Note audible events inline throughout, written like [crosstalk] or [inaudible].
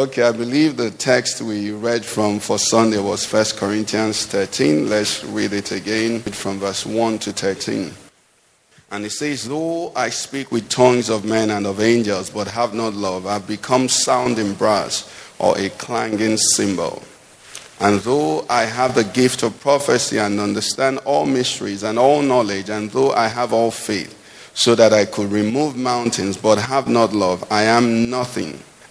Okay, I believe the text we read from for Sunday was 1 Corinthians 13. Let's read it again from verse 1 to 13. And it says, Though I speak with tongues of men and of angels, but have not love, I become sounding brass or a clanging cymbal. And though I have the gift of prophecy and understand all mysteries and all knowledge, and though I have all faith, so that I could remove mountains, but have not love, I am nothing.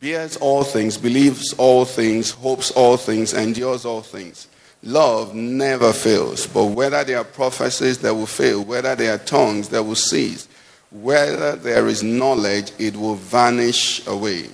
bears all things, believes all things, hopes all things, endures all things. Love never fails, but whether there are prophecies that will fail, whether there are tongues that will cease, whether there is knowledge, it will vanish away.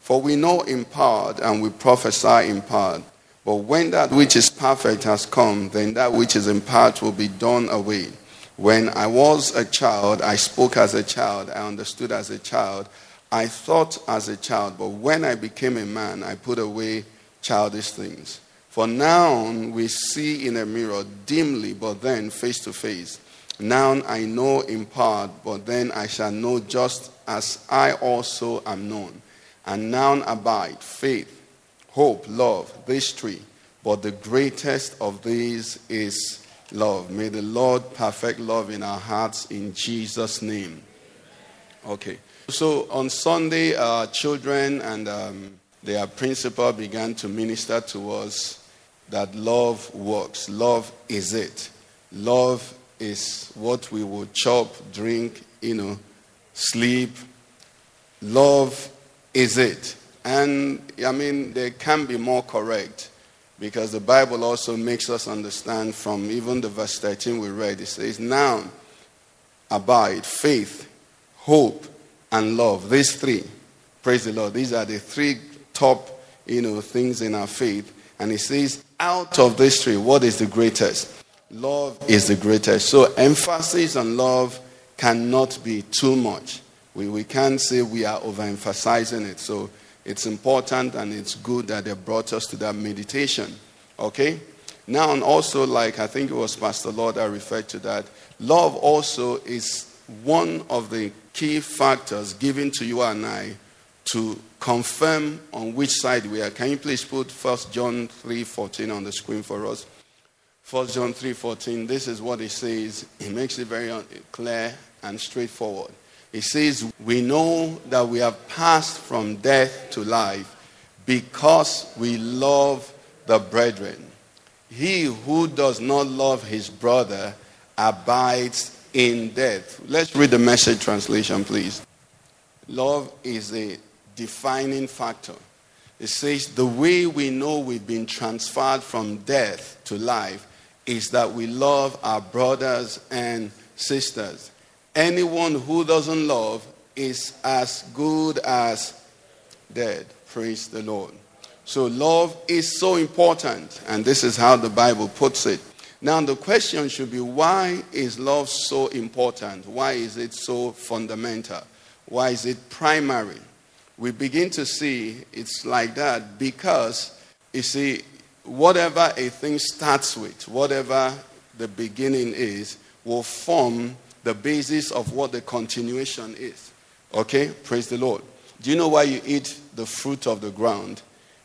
For we know in part and we prophesy in part. But when that which is perfect has come, then that which is in part will be done away. When I was a child, I spoke as a child, I understood as a child, I thought as a child, but when I became a man, I put away childish things. For now we see in a mirror dimly, but then face to face. Now I know in part, but then I shall know just as I also am known. And now abide faith, hope, love, these three. But the greatest of these is love. May the Lord perfect love in our hearts in Jesus' name. Okay. So on Sunday, our children and um, their principal began to minister to us that love works. Love is it. Love is what we will chop, drink, you know, sleep. Love is it. And I mean, they can be more correct because the Bible also makes us understand from even the verse 13 we read. It says, Now abide faith, hope, and love. These three. Praise the Lord. These are the three top, you know, things in our faith. And he says, out of these three, what is the greatest? Love is the greatest. So emphasis on love cannot be too much. We, we can't say we are overemphasizing it. So it's important and it's good that they brought us to that meditation. Okay? Now, and also, like I think it was Pastor Lord that referred to that, love also is one of the key factors given to you and I to confirm on which side we are. Can you please put 1 John 3:14 on the screen for us? 1 John 3:14 this is what it says. It makes it very uh, clear and straightforward. It says, "We know that we have passed from death to life because we love the brethren. He who does not love his brother abides in death. Let's read the message translation, please. Love is a defining factor. It says the way we know we've been transferred from death to life is that we love our brothers and sisters. Anyone who doesn't love is as good as dead. Praise the Lord. So, love is so important, and this is how the Bible puts it. Now, the question should be why is love so important? Why is it so fundamental? Why is it primary? We begin to see it's like that because, you see, whatever a thing starts with, whatever the beginning is, will form the basis of what the continuation is. Okay? Praise the Lord. Do you know why you eat the fruit of the ground?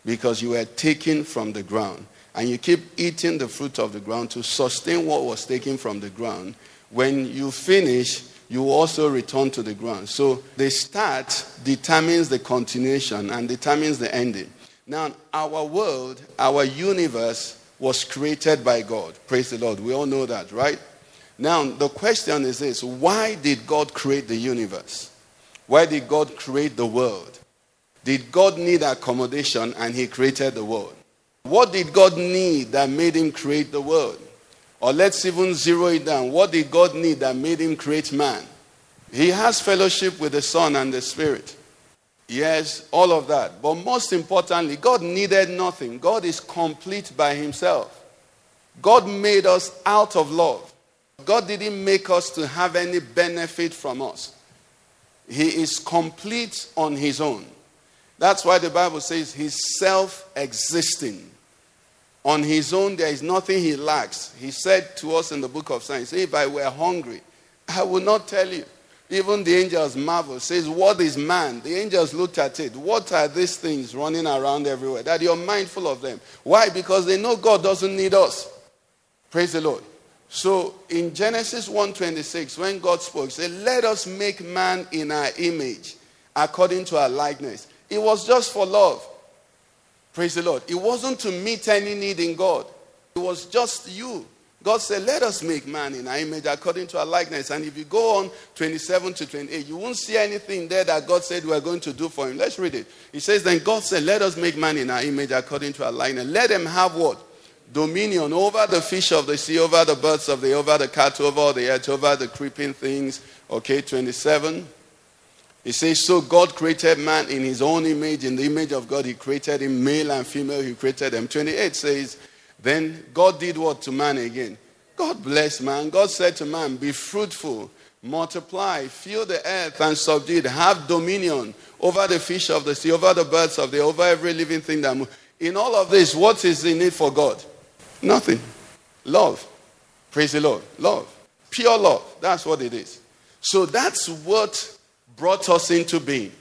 Because you were taken from the ground and you keep eating the fruit of the ground to sustain what was taken from the ground, when you finish, you also return to the ground. So the start determines the continuation and determines the ending. Now, our world, our universe was created by God. Praise the Lord. We all know that, right? Now, the question is this why did God create the universe? Why did God create the world? Did God need accommodation and he created the world? What did God need that made him create the world? Or let's even zero it down. What did God need that made him create man? He has fellowship with the Son and the Spirit. Yes, all of that. But most importantly, God needed nothing. God is complete by himself. God made us out of love. God didn't make us to have any benefit from us. He is complete on his own. That's why the Bible says he's self existing. On his own, there is nothing he lacks. He said to us in the book of Psalms, If I were hungry, [laughs] I would not tell you. Even the angels marvel, says, What is man? The angels looked at it. What are these things running around everywhere? That you're mindful of them. Why? Because they know God doesn't need us. Praise the Lord. So in Genesis 1:26, when God spoke, he said, Let us make man in our image, according to our likeness. It was just for love. Praise the Lord. It wasn't to meet any need in God. It was just you. God said, Let us make man in our image according to our likeness. And if you go on 27 to 28, you won't see anything there that God said we are going to do for him. Let's read it. He says, Then God said, Let us make man in our image according to our likeness. Let them have what? Dominion over the fish of the sea, over the birds of the air, over the cattle, over the earth, over the creeping things. Okay, 27. He says, So God created man in his own image. In the image of God, he created him, male and female, he created them. 28 says, Then God did what to man again? God blessed man. God said to man, Be fruitful, multiply, fill the earth and subdue it, have dominion over the fish of the sea, over the birds of the, over every living thing that moves. In all of this, what is the need for God? Nothing. Love. Praise the Lord. Love. Pure love. That's what it is. So that's what brought us into being.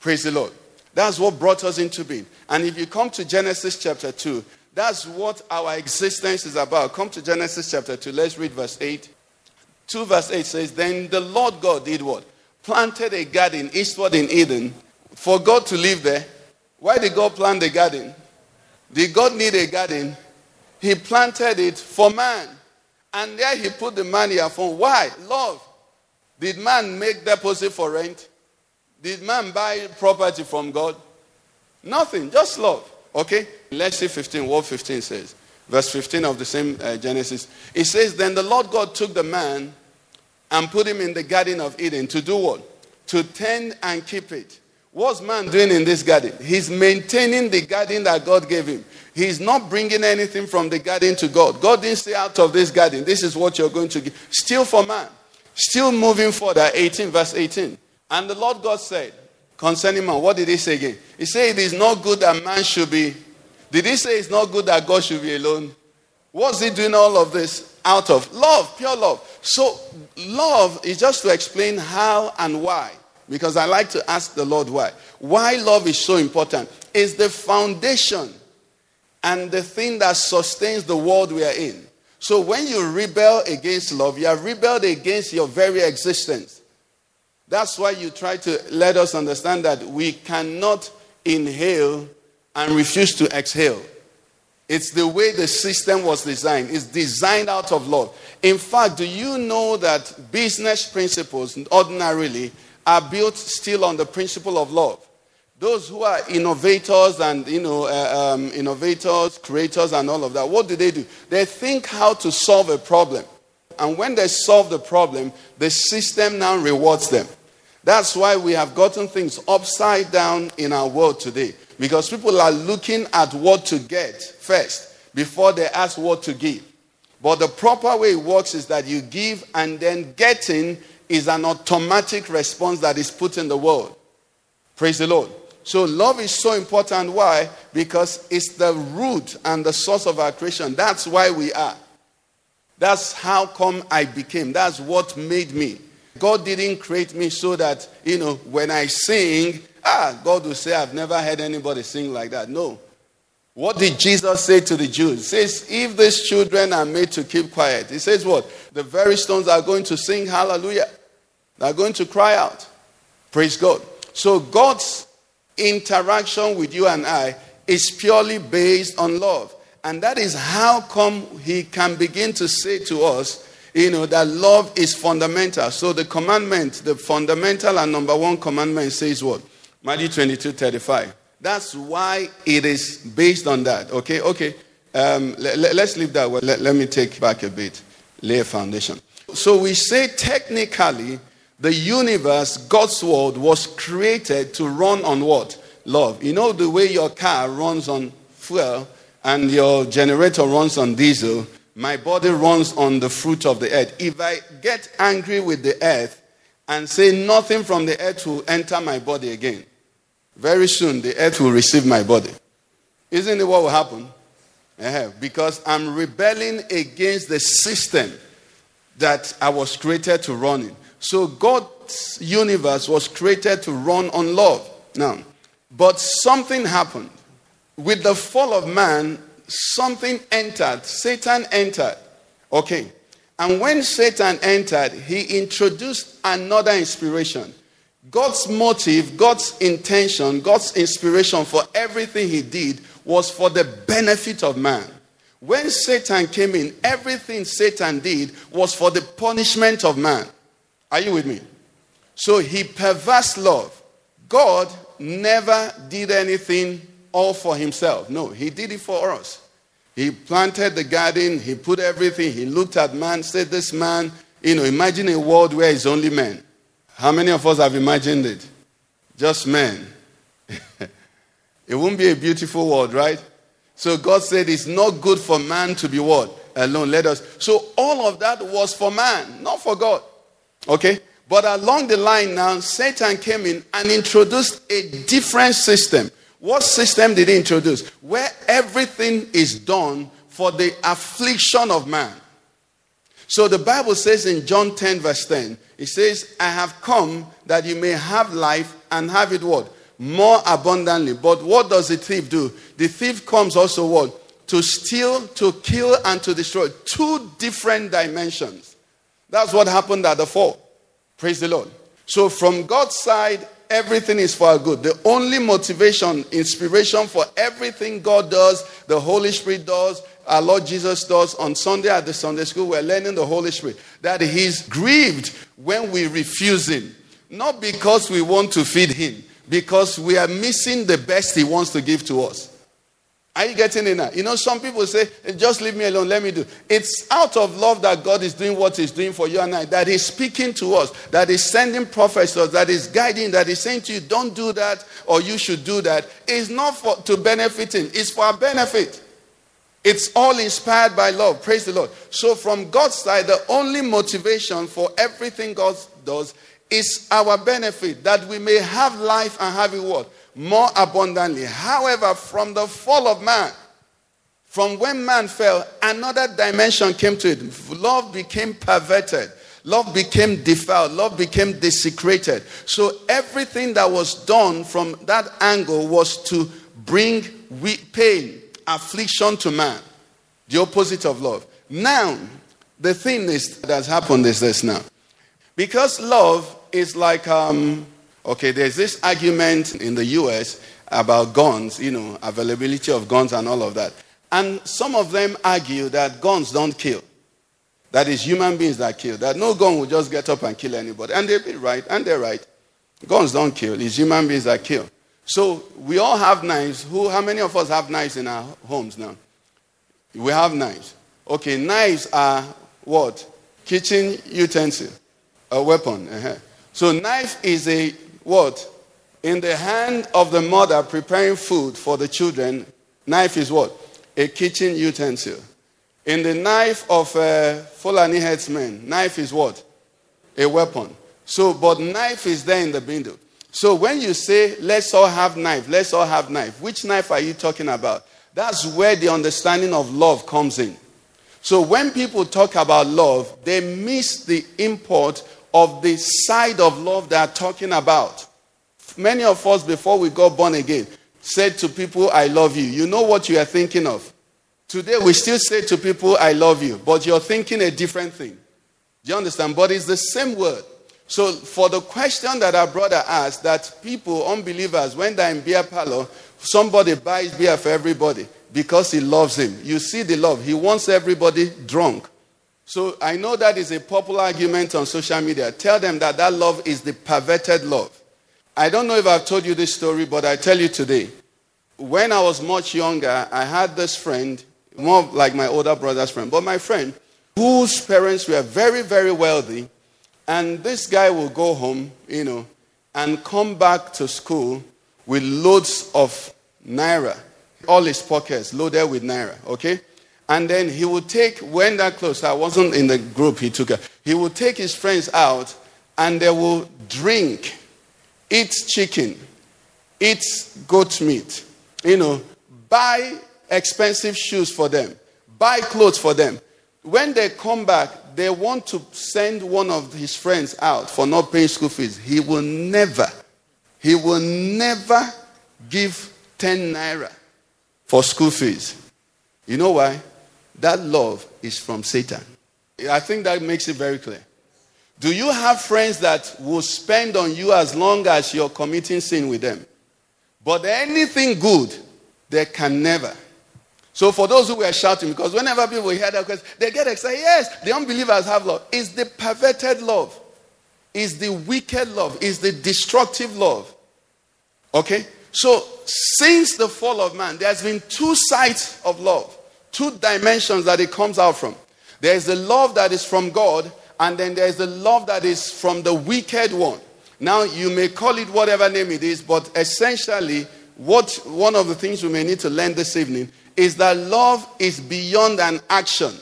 Praise the Lord. That's what brought us into being. And if you come to Genesis chapter 2, that's what our existence is about. Come to Genesis chapter 2. Let's read verse 8. 2 verse 8 says, Then the Lord God did what? Planted a garden eastward in Eden for God to live there. Why did God plant the garden? Did God need a garden? He planted it for man. And there he put the man here for why? Love. Did man make deposit for rent? Did man buy property from God? Nothing, just love. Okay? Let's see 15, what 15 says. Verse 15 of the same uh, Genesis. It says, Then the Lord God took the man and put him in the Garden of Eden to do what? To tend and keep it. What's man doing in this garden? He's maintaining the garden that God gave him. He's not bringing anything from the garden to God. God didn't say out of this garden, this is what you're going to give. Still for man. Still moving further, 18, verse 18. And the Lord God said, concerning man, what did he say again? He said, It is not good that man should be. Did he say it's not good that God should be alone? What's he doing all of this out of? Love, pure love. So, love is just to explain how and why. Because I like to ask the Lord why. Why love is so important is the foundation and the thing that sustains the world we are in. So when you rebel against love, you have rebelled against your very existence. That's why you try to let us understand that we cannot inhale and refuse to exhale. It's the way the system was designed. It's designed out of love. In fact, do you know that business principles ordinarily are built still on the principle of love? Those who are innovators and you know uh, um, innovators, creators, and all of that, what do they do? They think how to solve a problem, and when they solve the problem, the system now rewards them. That's why we have gotten things upside down in our world today, because people are looking at what to get first before they ask what to give. But the proper way it works is that you give, and then getting is an automatic response that is put in the world. Praise the Lord. So love is so important. Why? Because it's the root and the source of our creation. That's why we are. That's how come I became. That's what made me. God didn't create me so that, you know, when I sing, ah, God will say, I've never heard anybody sing like that. No. What did Jesus say to the Jews? He says, if these children are made to keep quiet, he says what? The very stones are going to sing hallelujah. They're going to cry out. Praise God. So God's interaction with you and I is purely based on love. And that is how come he can begin to say to us, you know, that love is fundamental. So the commandment, the fundamental and number one commandment says what? Matthew 22, 35. That's why it is based on that. Okay, okay. Um, let, us leave that. Let, let me take back a bit, lay a foundation. So we say technically, the universe, God's world, was created to run on what? Love. You know the way your car runs on fuel and your generator runs on diesel, my body runs on the fruit of the earth. If I get angry with the earth and say nothing from the earth will enter my body again, very soon the earth will receive my body. Isn't it what will happen? Uh-huh. Because I'm rebelling against the system that I was created to run in. So God's universe was created to run on love. Now, but something happened. With the fall of man, something entered. Satan entered. Okay. And when Satan entered, he introduced another inspiration. God's motive, God's intention, God's inspiration for everything he did was for the benefit of man. When Satan came in, everything Satan did was for the punishment of man. Are you with me? So he perverse love. God never did anything all for himself. No, he did it for us. He planted the garden, he put everything, he looked at man, said, This man, you know, imagine a world where it's only men. How many of us have imagined it? Just men. [laughs] it won't be a beautiful world, right? So God said it's not good for man to be what? Alone. Let us. So all of that was for man, not for God. Okay? But along the line now, Satan came in and introduced a different system. What system did he introduce? Where everything is done for the affliction of man. So the Bible says in John 10, verse 10, it says, I have come that you may have life and have it what? More abundantly. But what does the thief do? The thief comes also what? To steal, to kill, and to destroy. Two different dimensions. That's what happened at the fall. Praise the Lord. So, from God's side, everything is for our good. The only motivation, inspiration for everything God does, the Holy Spirit does, our Lord Jesus does on Sunday at the Sunday school, we're learning the Holy Spirit. That He's grieved when we refuse Him. Not because we want to feed Him, because we are missing the best He wants to give to us. Are you getting it now? You know, some people say, just leave me alone, let me do. It's out of love that God is doing what He's doing for you and I, that He's speaking to us, that He's sending prophets that He's guiding, that He's saying to you, don't do that or you should do that. It's not for, to benefit Him, it's for our benefit. It's all inspired by love. Praise the Lord. So, from God's side, the only motivation for everything God does is our benefit, that we may have life and have what? More abundantly. However, from the fall of man, from when man fell, another dimension came to it. Love became perverted. Love became defiled. Love became desecrated. So everything that was done from that angle was to bring pain, affliction to man. The opposite of love. Now, the thing is that has happened is this now. Because love is like um, Okay, there's this argument in the US about guns, you know, availability of guns and all of that. And some of them argue that guns don't kill. That is human beings that kill. That no gun will just get up and kill anybody. And they'll be right, and they're right. Guns don't kill. It's human beings that kill. So we all have knives. Who how many of us have knives in our homes now? We have knives. Okay, knives are what? Kitchen utensil. A weapon. Uh-huh. So knife is a what? In the hand of the mother preparing food for the children, knife is what? A kitchen utensil. In the knife of a Fulani headsman, knife is what? A weapon. So, but knife is there in the window. So when you say, let's all have knife, let's all have knife, which knife are you talking about? That's where the understanding of love comes in. So when people talk about love, they miss the import of the side of love they are talking about. Many of us, before we got born again, said to people, I love you. You know what you are thinking of. Today, we still say to people, I love you, but you're thinking a different thing. Do you understand? But it's the same word. So, for the question that our brother asked, that people, unbelievers, when they're in beer parlor, somebody buys beer for everybody. because he loves him. You see the love. He wants everybody drunk. So I know that is a popular argument on social media. Tell them that that love is the perverted love. I don't know if I've told you this story, but I tell you today. When I was much younger, I had this friend, more like my older brother's friend, but my friend, whose parents were very, very wealthy. And this guy will go home, you know, and come back to school with loads of naira, all his pockets loaded with naira, okay? And then he would take, when that close, I wasn't in the group he took, he would take his friends out and they will drink, eat chicken, eat goat meat, you know, buy expensive shoes for them, buy clothes for them. When they come back, they want to send one of his friends out for not paying school fees. He will never, he will never give 10 naira for school fees. You know why? That love is from Satan. I think that makes it very clear. Do you have friends that will spend on you as long as you're committing sin with them? But anything good, they can never. So for those who were shouting, because whenever people hear that question, they get excited. Yes, the unbelievers have love. It's the perverted love. It's the wicked love. It's the destructive love. Okay? So since the fall of man, there's been two sides of love, two dimensions that it comes out from. There's the love that is from God, and then there's the love that is from the wicked one. Now you may call it whatever name it is, but essentially, what one of the things we may need to learn this evening is that love is beyond an action.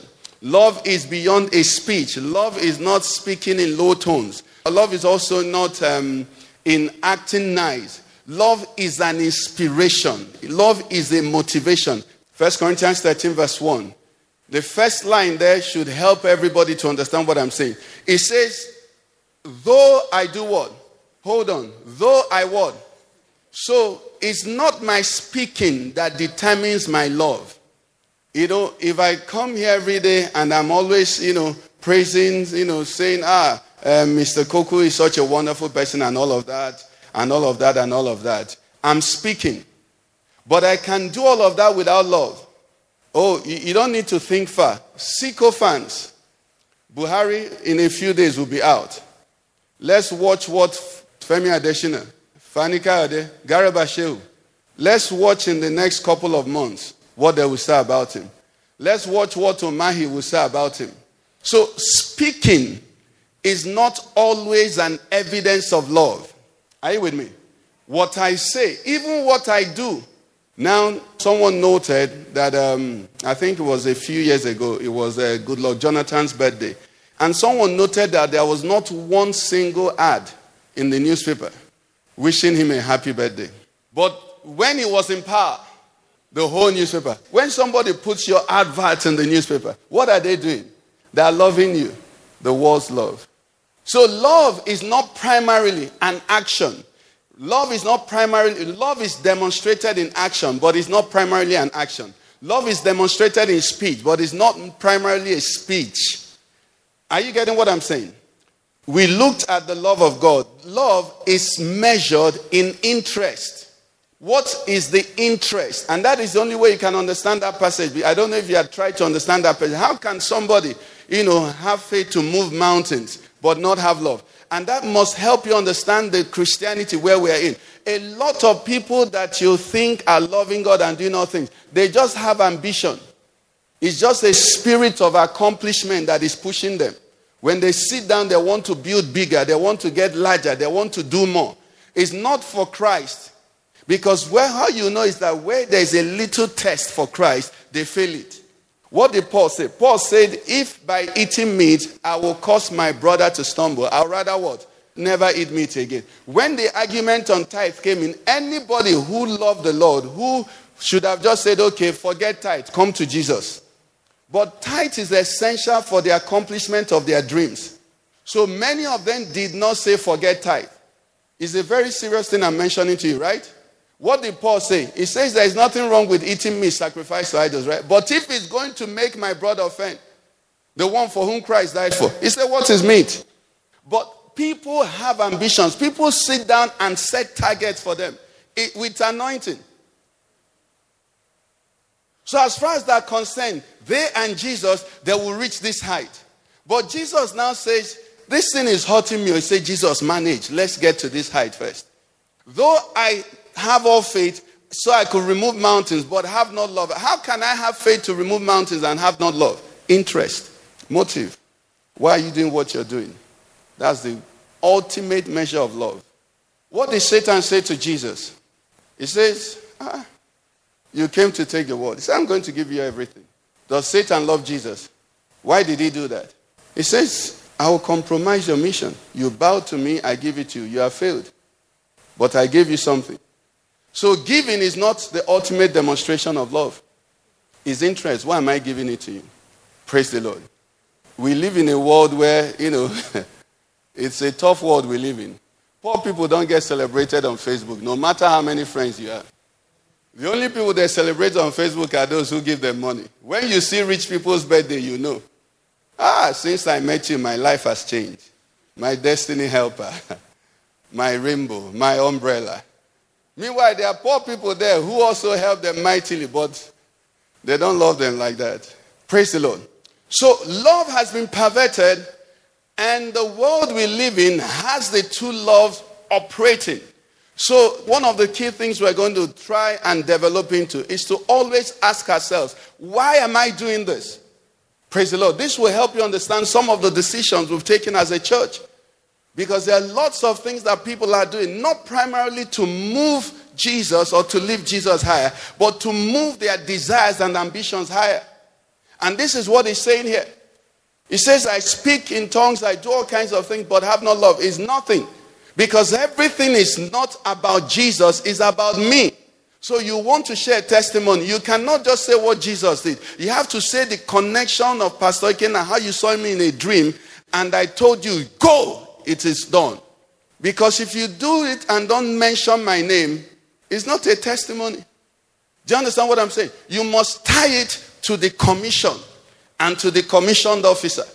Love is beyond a speech. Love is not speaking in low tones. Love is also not um, in acting nice. Love is an inspiration. Love is a motivation. 1 Corinthians 13, verse 1. The first line there should help everybody to understand what I'm saying. It says, Though I do what? Hold on. Though I what? So it's not my speaking that determines my love. You know, if I come here every day and I'm always, you know, praising, you know, saying, ah, uh, Mr. Koku is such a wonderful person and all of that, and all of that, and all of that, I'm speaking. But I can do all of that without love. Oh, you, don't need to think far. fans. Buhari in a few days will be out. Let's watch what Femi Adesina, Fani Kayode, Garba Shehu. Let's watch in the next couple of months what they will say about him. Let's watch what Umahi will say about him. So, speaking is not always an evidence of love. Are you with me? What I say, even what I do. Now, someone noted that um, I think it was a few years ago, it was uh, Goodluck Jonathan's birthday. And someone noted that there was not one single ad in the newspaper wishing him a happy birthday. But when he was in power, the whole newspaper, when somebody puts your advert in the newspaper, what are they doing? They are loving you, the world's love. So love is not primarily an action. Love is not primarily, love is demonstrated in action, but it's not primarily an action. Love is demonstrated in speech, but it's not primarily a speech. Are you getting what I'm saying? We looked at the love of God. Love is measured in interest. What is the interest? And that is the only way you can understand that passage. I don't know if you have tried to understand that passage. How can somebody, you know, have faith to move mountains but not have love? And that must help you understand the Christianity where we are in. A lot of people that you think are loving God and doing all things, they just have ambition. It's just a spirit of accomplishment that is pushing them. When they sit down, they want to build bigger, they want to get larger, they want to do more. It's not for Christ. Because where how you know is that where there's a little test for Christ, they fail it. What did Paul say? Paul said, If by eating meat I will cause my brother to stumble, I'll rather what? Never eat meat again. When the argument on tithe came in, anybody who loved the Lord, who should have just said, Okay, forget tithe, come to Jesus. But tithe is essential for the accomplishment of their dreams. So many of them did not say, Forget tithe. It's a very serious thing I'm mentioning to you, right? What did Paul say? He says there is nothing wrong with eating meat sacrificed to idols, right? But if it's going to make my brother offend, the one for whom Christ died for, he said, What is meat? But people have ambitions. People sit down and set targets for them it, with anointing. So, as far as that concerned, they and Jesus, they will reach this height. But Jesus now says, This thing is hurting me. He said, Jesus, manage. Let's get to this height first. Though I have all faith, so I could remove mountains, but have not love. How can I have faith to remove mountains and have not love? Interest, motive. Why are you doing what you're doing? That's the ultimate measure of love. What did Satan say to Jesus? He says, ah, You came to take the world. He said, I'm going to give you everything. Does Satan love Jesus? Why did he do that? He says, I will compromise your mission. You bow to me, I give it to you. You have failed. But I gave you something. So giving is not the ultimate demonstration of love. It's interest. Why am I giving it to you? Praise the Lord. We live in a world where, you know, [laughs] it's a tough world we live in. Poor people don't get celebrated on Facebook, no matter how many friends you have. The only people that celebrate on Facebook are those who give them money. When you see rich people's birthday, you know. Ah, since I met you, my life has changed. My destiny helper, [laughs] my rainbow, my umbrella. Meanwhile, there are poor people there who also help them mightily, but they don't love them like that. Praise the Lord. So, love has been perverted, and the world we live in has the two loves operating. So, one of the key things we're going to try and develop into is to always ask ourselves, why am I doing this? Praise the Lord. This will help you understand some of the decisions we've taken as a church. Because there are lots of things that people are doing, not primarily to move Jesus or to lift Jesus higher, but to move their desires and ambitions higher. And this is what he's saying here. He says, I speak in tongues, I do all kinds of things, but have not love. Is nothing. Because everything is not about Jesus, it's about me. So you want to share testimony. You cannot just say what Jesus did. You have to say the connection of Pastor Ken and how you saw me in a dream. And I told you, go, it is done. Because if you do it and don't mention my name, it's not a testimony. Do you understand what I'm saying? You must tie it to the commission and to the commissioned officer.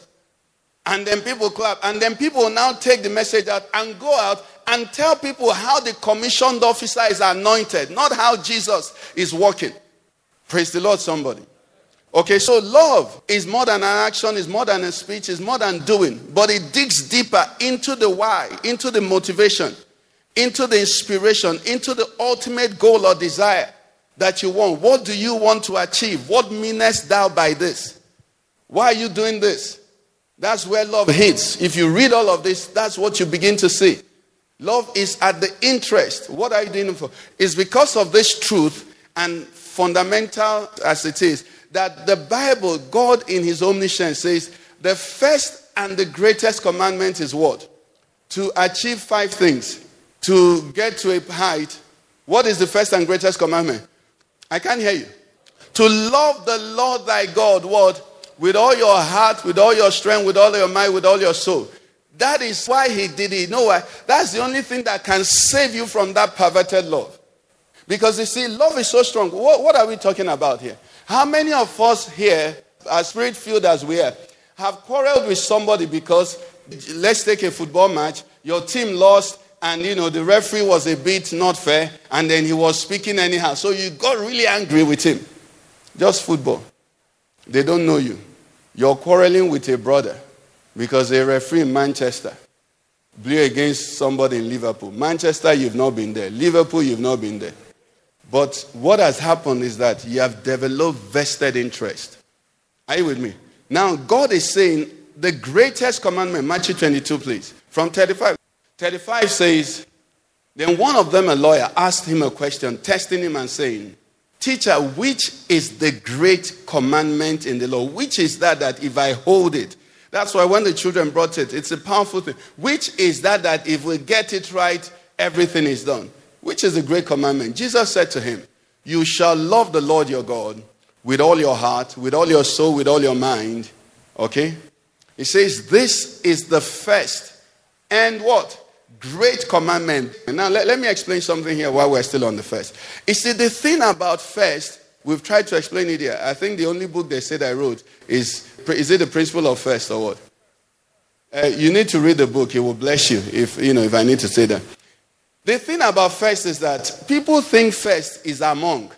And then people clap. And then people now take the message out and go out and tell people how the commissioned officer is anointed, not how Jesus is working. Praise the Lord, somebody. Okay, so love is more than an action, is more than a speech, is more than doing, but it digs deeper into the why, into the motivation, into the inspiration, into the ultimate goal or desire that you want. What do you want to achieve? What meanest thou by this? Why are you doing this? That's where love hits. If you read all of this, that's what you begin to see. Love is at the interest. What are you doing for? It's because of this truth and fundamental as it is that the Bible, God in His omniscience says the first and the greatest commandment is what? To achieve five things. To get to a height. What is the first and greatest commandment? I can't hear you. To love the Lord thy God, what? With all your heart, with all your strength, with all your mind, with all your soul. That is why he did it. You know why? That's the only thing that can save you from that perverted love. Because you see, love is so strong. What, what are we talking about here? How many of us here, as spirit filled as we are, have quarreled with somebody because, let's take a football match, your team lost, and you know, the referee was a bit not fair, and then he was speaking anyhow. So you got really angry with him. Just football. They don't know you. You're quarreling with a brother because a referee in Manchester blew against somebody in Liverpool. Manchester, you've not been there. Liverpool, you've not been there. But what has happened is that you have developed vested interest. Are you with me? Now, God is saying the greatest commandment, Matthew 22, please, from 35. 35 says, Then one of them, a lawyer, asked him a question, testing him and saying, Teacher, which is the great commandment in the law? Which is that that if I hold it? That's why when the children brought it, it's a powerful thing. Which is that that if we get it right, everything is done? Which is a great commandment? Jesus said to him, You shall love the Lord your God with all your heart, with all your soul, with all your mind. Okay? He says, This is the first and what? Great commandment. Now, let, let me explain something here while we're still on the first. You see, the thing about first, we've tried to explain it here. I think the only book they said I wrote is, is it the principle of first or what? Uh, you need to read the book. It will bless you if, you know, if I need to say that. The thing about first is that people think first is among.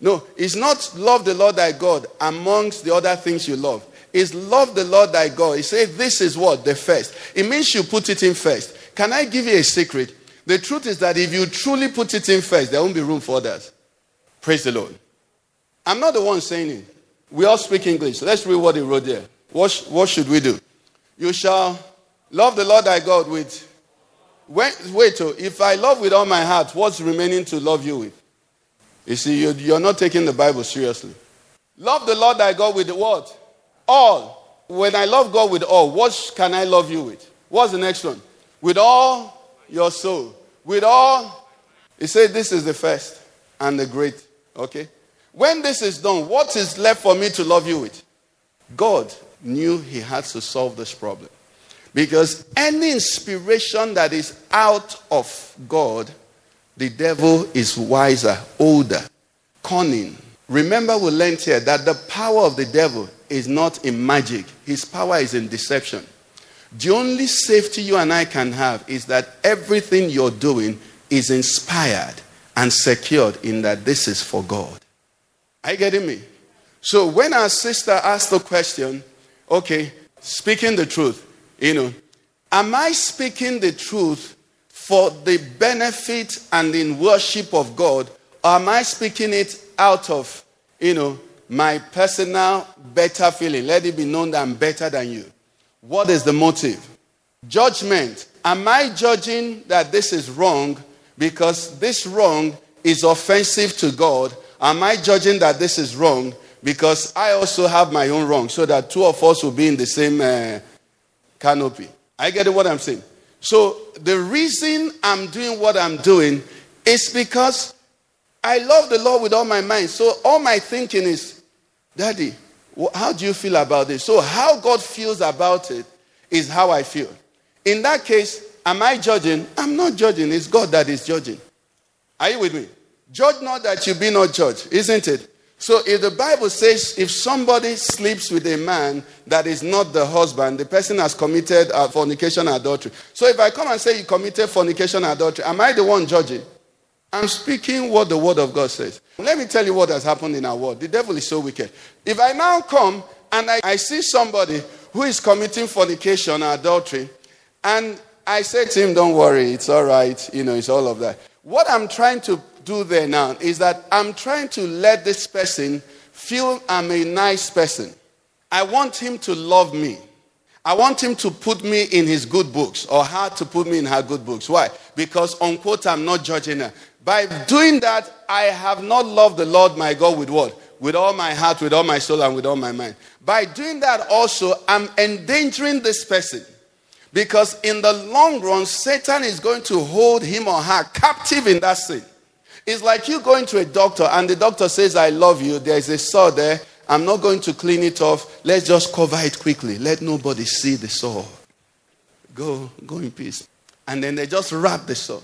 No, it's not love the Lord thy God amongst the other things you love. It's love the Lord thy God. He said, This is what? The first. It means you put it in first. Can I give you a secret? The truth is that if you truly put it in first, there won't be room for others. Praise the Lord. I'm not the one saying it. We all speak English. Let's read what he wrote there. What, what should we do? You shall love the Lord thy God with. Wait, wait oh, if I love with all my heart, what's remaining to love you with? You see, you, you're not taking the Bible seriously. Love the Lord thy God with what? All. When I love God with all, what can I love you with? What's the next one? With all your soul. With all. He said, This is the first and the great. Okay? When this is done, what is left for me to love you with? God knew he had to solve this problem. Because any inspiration that is out of God, the devil is wiser, older, cunning. Remember, we learned here that the power of the devil is not in magic, his power is in deception. The only safety you and I can have is that everything you're doing is inspired and secured in that this is for God. Are you getting me? So when our sister asked the question, okay, speaking the truth, you know, am I speaking the truth for the benefit and in worship of God, or am I speaking it out of, you know, my personal better feeling? Let it be known that I'm better than you. What is the motive? Judgment. Am I judging that this is wrong because this wrong is offensive to God? Am I judging that this is wrong because I also have my own wrong so that two of us will be in the same uh, canopy? I get what I'm saying. So the reason I'm doing what I'm doing is because I love the Lord with all my mind. So all my thinking is, Daddy, how do you feel about this? So how God feels about it is how I feel. In that case, am I judging? I'm not judging. It's God that is judging. Are you with me? Judge not that you be not judged, isn't it? So if the Bible says if somebody sleeps with a man that is not the husband, the person has committed uh, fornication adultery. So if I come and say you committed fornication adultery, am I the one judging? I'm speaking what the word of God says. Let me tell you what has happened in our world. The devil is so wicked. If I now come and I, I see somebody who is committing fornication or adultery, and I say to him, Don't worry, it's all right, you know, it's all of that. What I'm trying to do there now is that I'm trying to let this person feel I'm a nice person. I want him to love me. I want him to put me in his good books or her to put me in her good books. Why? Because, unquote, I'm not judging her. By doing that, I have not loved the Lord my God with what? With all my heart, with all my soul, and with all my mind. By doing that, also, I'm endangering this person. Because in the long run, Satan is going to hold him or her captive in that sin. It's like you going to a doctor and the doctor says, I love you. There's a sore there. I'm not going to clean it off. Let's just cover it quickly. Let nobody see the sore. Go, go in peace. And then they just wrap the sore.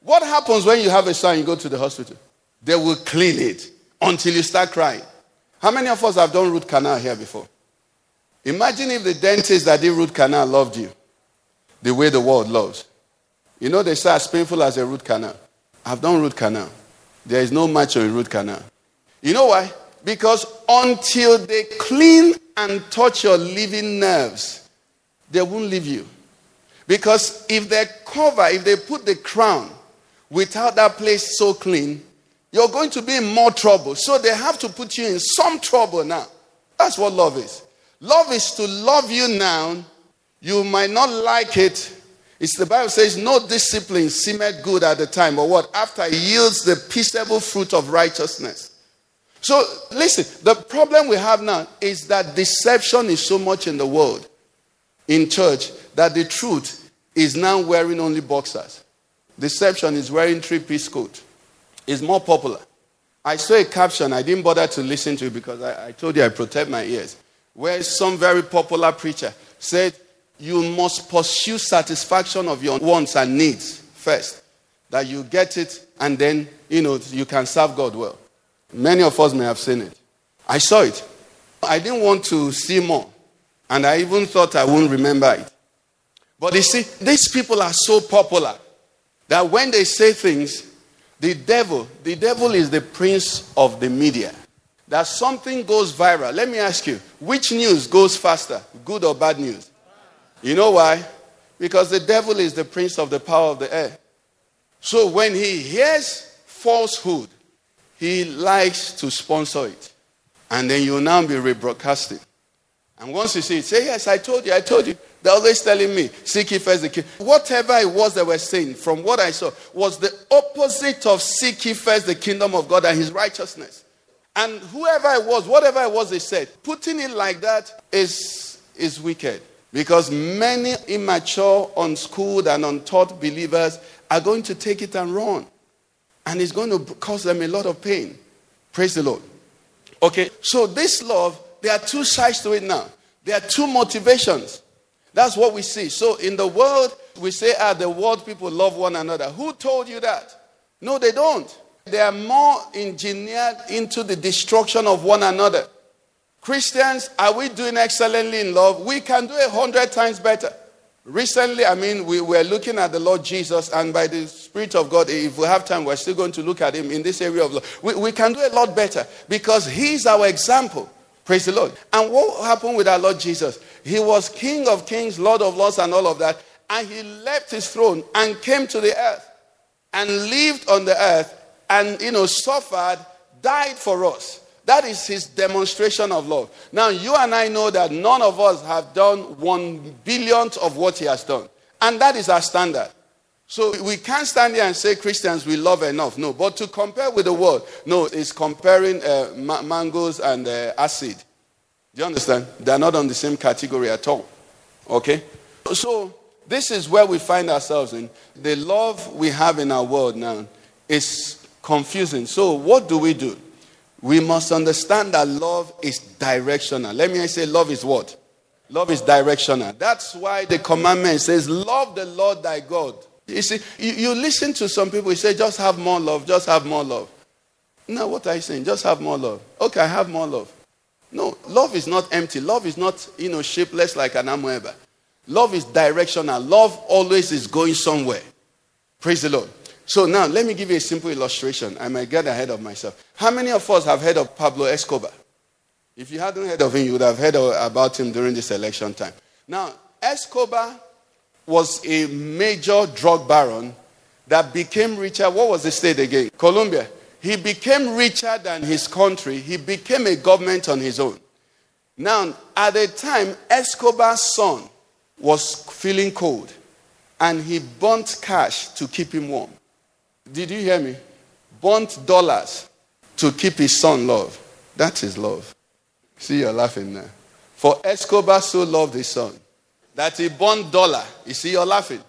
What happens when you have a sore and you go to the hospital? They will clean it until you start crying. How many of us have done root canal here before? Imagine if the dentist that did root canal loved you the way the world loves. You know, they say as painful as a root canal. I've done root canal. There is no match on root canal. You know why? Because until they clean and touch your living nerves, they won't leave you. Because if they cover, if they put the crown without that place so clean, you're going to be in more trouble. So they have to put you in some trouble now. That's what love is. Love is to love you now. You might not like it. It's the Bible says, no discipline seemeth good at the time, but what? After it yields the peaceable fruit of righteousness. So listen, the problem we have now is that deception is so much in the world, in church, that the truth is now wearing only boxers. Deception is wearing three-piece coat. It's more popular. I saw a caption, I didn't bother to listen to it because I, I told you I protect my ears, where some very popular preacher said, You must pursue satisfaction of your wants and needs first. That you get it and then, you know, you can serve God well. Many of us may have seen it. I saw it. I didn't want to see more. And I even thought I wouldn't remember it. But you see, these people are so popular that when they say things, The devil, the devil is the prince of the media. That something goes viral. Let me ask you, which news goes faster, good or bad news? You know why? Because the devil is the prince of the power of the air. So when he hears falsehood, he likes to sponsor it. And then you'll now be rebroadcasting. And once you see it, say, Yes, I told you, I told you. They're always telling me, Seek ye first the kingdom. Whatever it was they were saying, from what I saw, was the opposite of seek ye first the kingdom of God and his righteousness. And whoever it was, whatever it was they said, putting it like that is, is wicked. Because many immature, unschooled, and untaught believers are going to take it and run. And it's going to cause them a lot of pain. Praise the Lord. Okay, so this love, there are two sides to it now. There are two motivations. That's what we see. So in the world, we say, ah, the world people love one another. Who told you that? No, they don't. They are more engineered into the destruction of one another. Christians, are we doing excellently in love? We can do a hundred times better. Recently, I mean, we were looking at the Lord Jesus, and by the Spirit of God, if we have time, we're still going to look at Him in this area of love. We, we can do a lot better because He's our example. Praise the Lord. And what happened with our Lord Jesus? He was King of kings, Lord of lords, and all of that. And He left His throne and came to the earth and lived on the earth and, you know, suffered, died for us. That is his demonstration of love. Now, you and I know that none of us have done one billionth of what he has done. And that is our standard. So we can't stand here and say Christians we love enough. No, but to compare with the world, no, it's comparing uh, ma- mangoes and uh, acid. Do you understand? They're not on the same category at all. Okay? So this is where we find ourselves in. The love we have in our world now is confusing. So what do we do? We must understand that love is directional. Let me say, love is what? Love is directional. That's why the commandment says, Love the Lord thy God. You see, you, you listen to some people, you say, Just have more love, just have more love. No, what are you saying? Just have more love. Okay, I have more love. No, love is not empty. Love is not, you know, shapeless like an amoeba. Love is directional. Love always is going somewhere. Praise the Lord. So now, let me give you a simple illustration. I might get ahead of myself. How many of us have heard of Pablo Escobar? If you hadn't heard of him, you would have heard about him during this election time. Now, Escobar was a major drug baron that became richer. What was the state again? Colombia. He became richer than his country. He became a government on his own. Now, at the time, Escobar's son was feeling cold and he burnt cash to keep him warm. Did you hear me? Burnt dollars to keep his son love. That's his love. See, you're laughing now. For Escobar so loved his son that he burnt dollar. You see, you're laughing.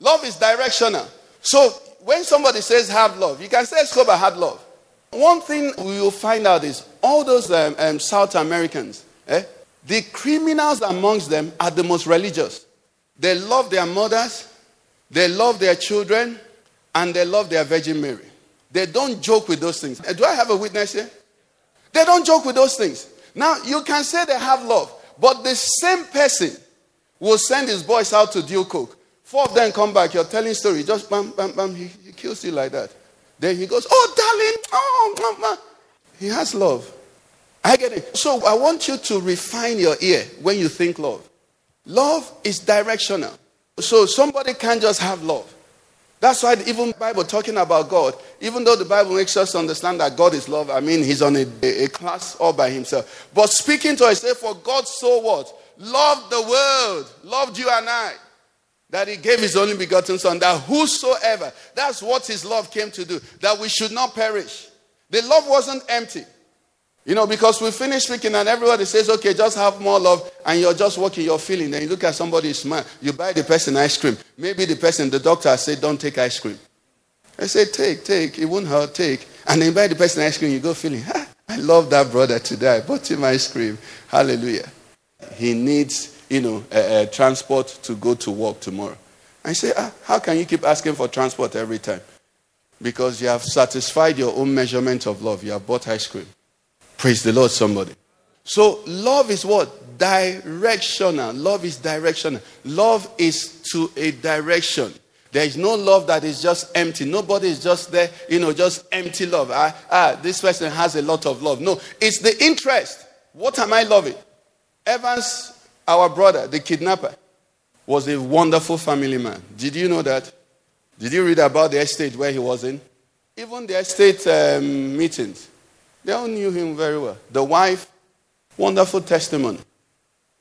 Love is directional. So when somebody says have love, you can say Escobar had love. One thing we will find out is all those um, um, South Americans, eh, the criminals amongst them are the most religious. They love their mothers, they love their children, and they love their Virgin Mary. They don't joke with those things. Eh, do I have a witness here? They don't joke with those things. Now, you can say they have love, but the same person will send his boys out to deal coke. Four of them come back, you're telling story, just bam, bam, bam, he, he kills you like that. Then he goes, Oh, darling, oh, mama. He has love. I get it. So I want you to refine your ear when you think love. Love is directional. So somebody can't just have love. That's why even Bible talking about God, even though the Bible makes us understand that God is love, I mean, he's on a, a, class all by himself. But speaking to us, say, for God so what? Loved the world, loved you and I, that he gave his only begotten son, that whosoever, that's what his love came to do, that we should not perish. The love wasn't empty. You know, because we finish speaking and everybody says, okay, just have more love, and you're just walking your feeling. Then you look at somebody smile, you buy the person ice cream. Maybe the person, the doctor said, don't take ice cream. I say, take, take, it won't hurt, take. And then you buy the person ice cream, you go feeling, I love that brother today. I bought him ice cream. Hallelujah. He needs, you know, a transport to go to work tomorrow. I say, ah, how can you keep asking for transport every time? Because you have satisfied your own measurement of love. You have bought ice cream. Praise the Lord, somebody. So, love is what? Directional. Love is directional. Love is to a direction. There is no love that is just empty. Nobody is just there, you know, just empty love. Ah, ah, this person has a lot of love. No, it's the interest. What am I loving? Evans, our brother, the kidnapper, was a wonderful family man. Did you know that? Did you read about the estate where he was in? Even the estate um, meetings, they all knew him very well. The wife, wonderful testimony.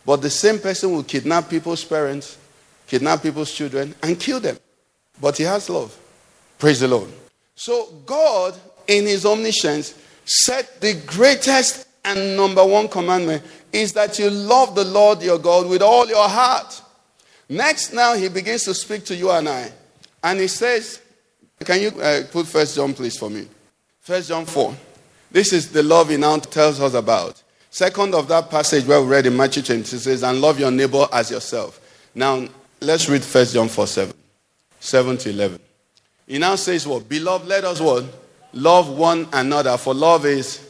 But the same person will kidnap people's parents, kidnap people's children, and kill them. But he has love. Praise the Lord. So God, in his omniscience, said the greatest and number one commandment is that you love the Lord your God with all your heart. Next, now he begins to speak to you and I. And he says, Can you uh, put First John, please, for me? First John 4. This is the love he now tells us about. Second of that passage where we read in Matthew 20 says, And love your neighbor as yourself. Now, let's read 1 John 4 7. 7 to 11. He now says, What? Beloved, let us what? Love one another, for love is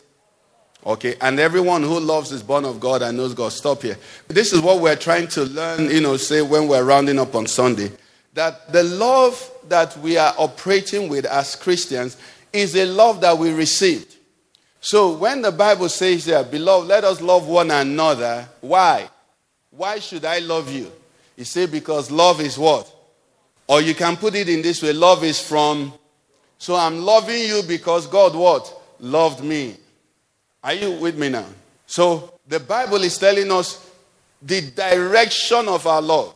Okay, and everyone who loves is born of God and knows God. Stop here. This is what we're trying to learn, you know, say when we're rounding up on Sunday. That the love that we are operating with as Christians is a love that we received. So when the Bible says there, beloved, let us love one another, why? Why should I love you? You say, because love is what? Or you can put it in this way love is from. So I'm loving you because God what? Loved me. Are you with me now? So the Bible is telling us the direction of our love.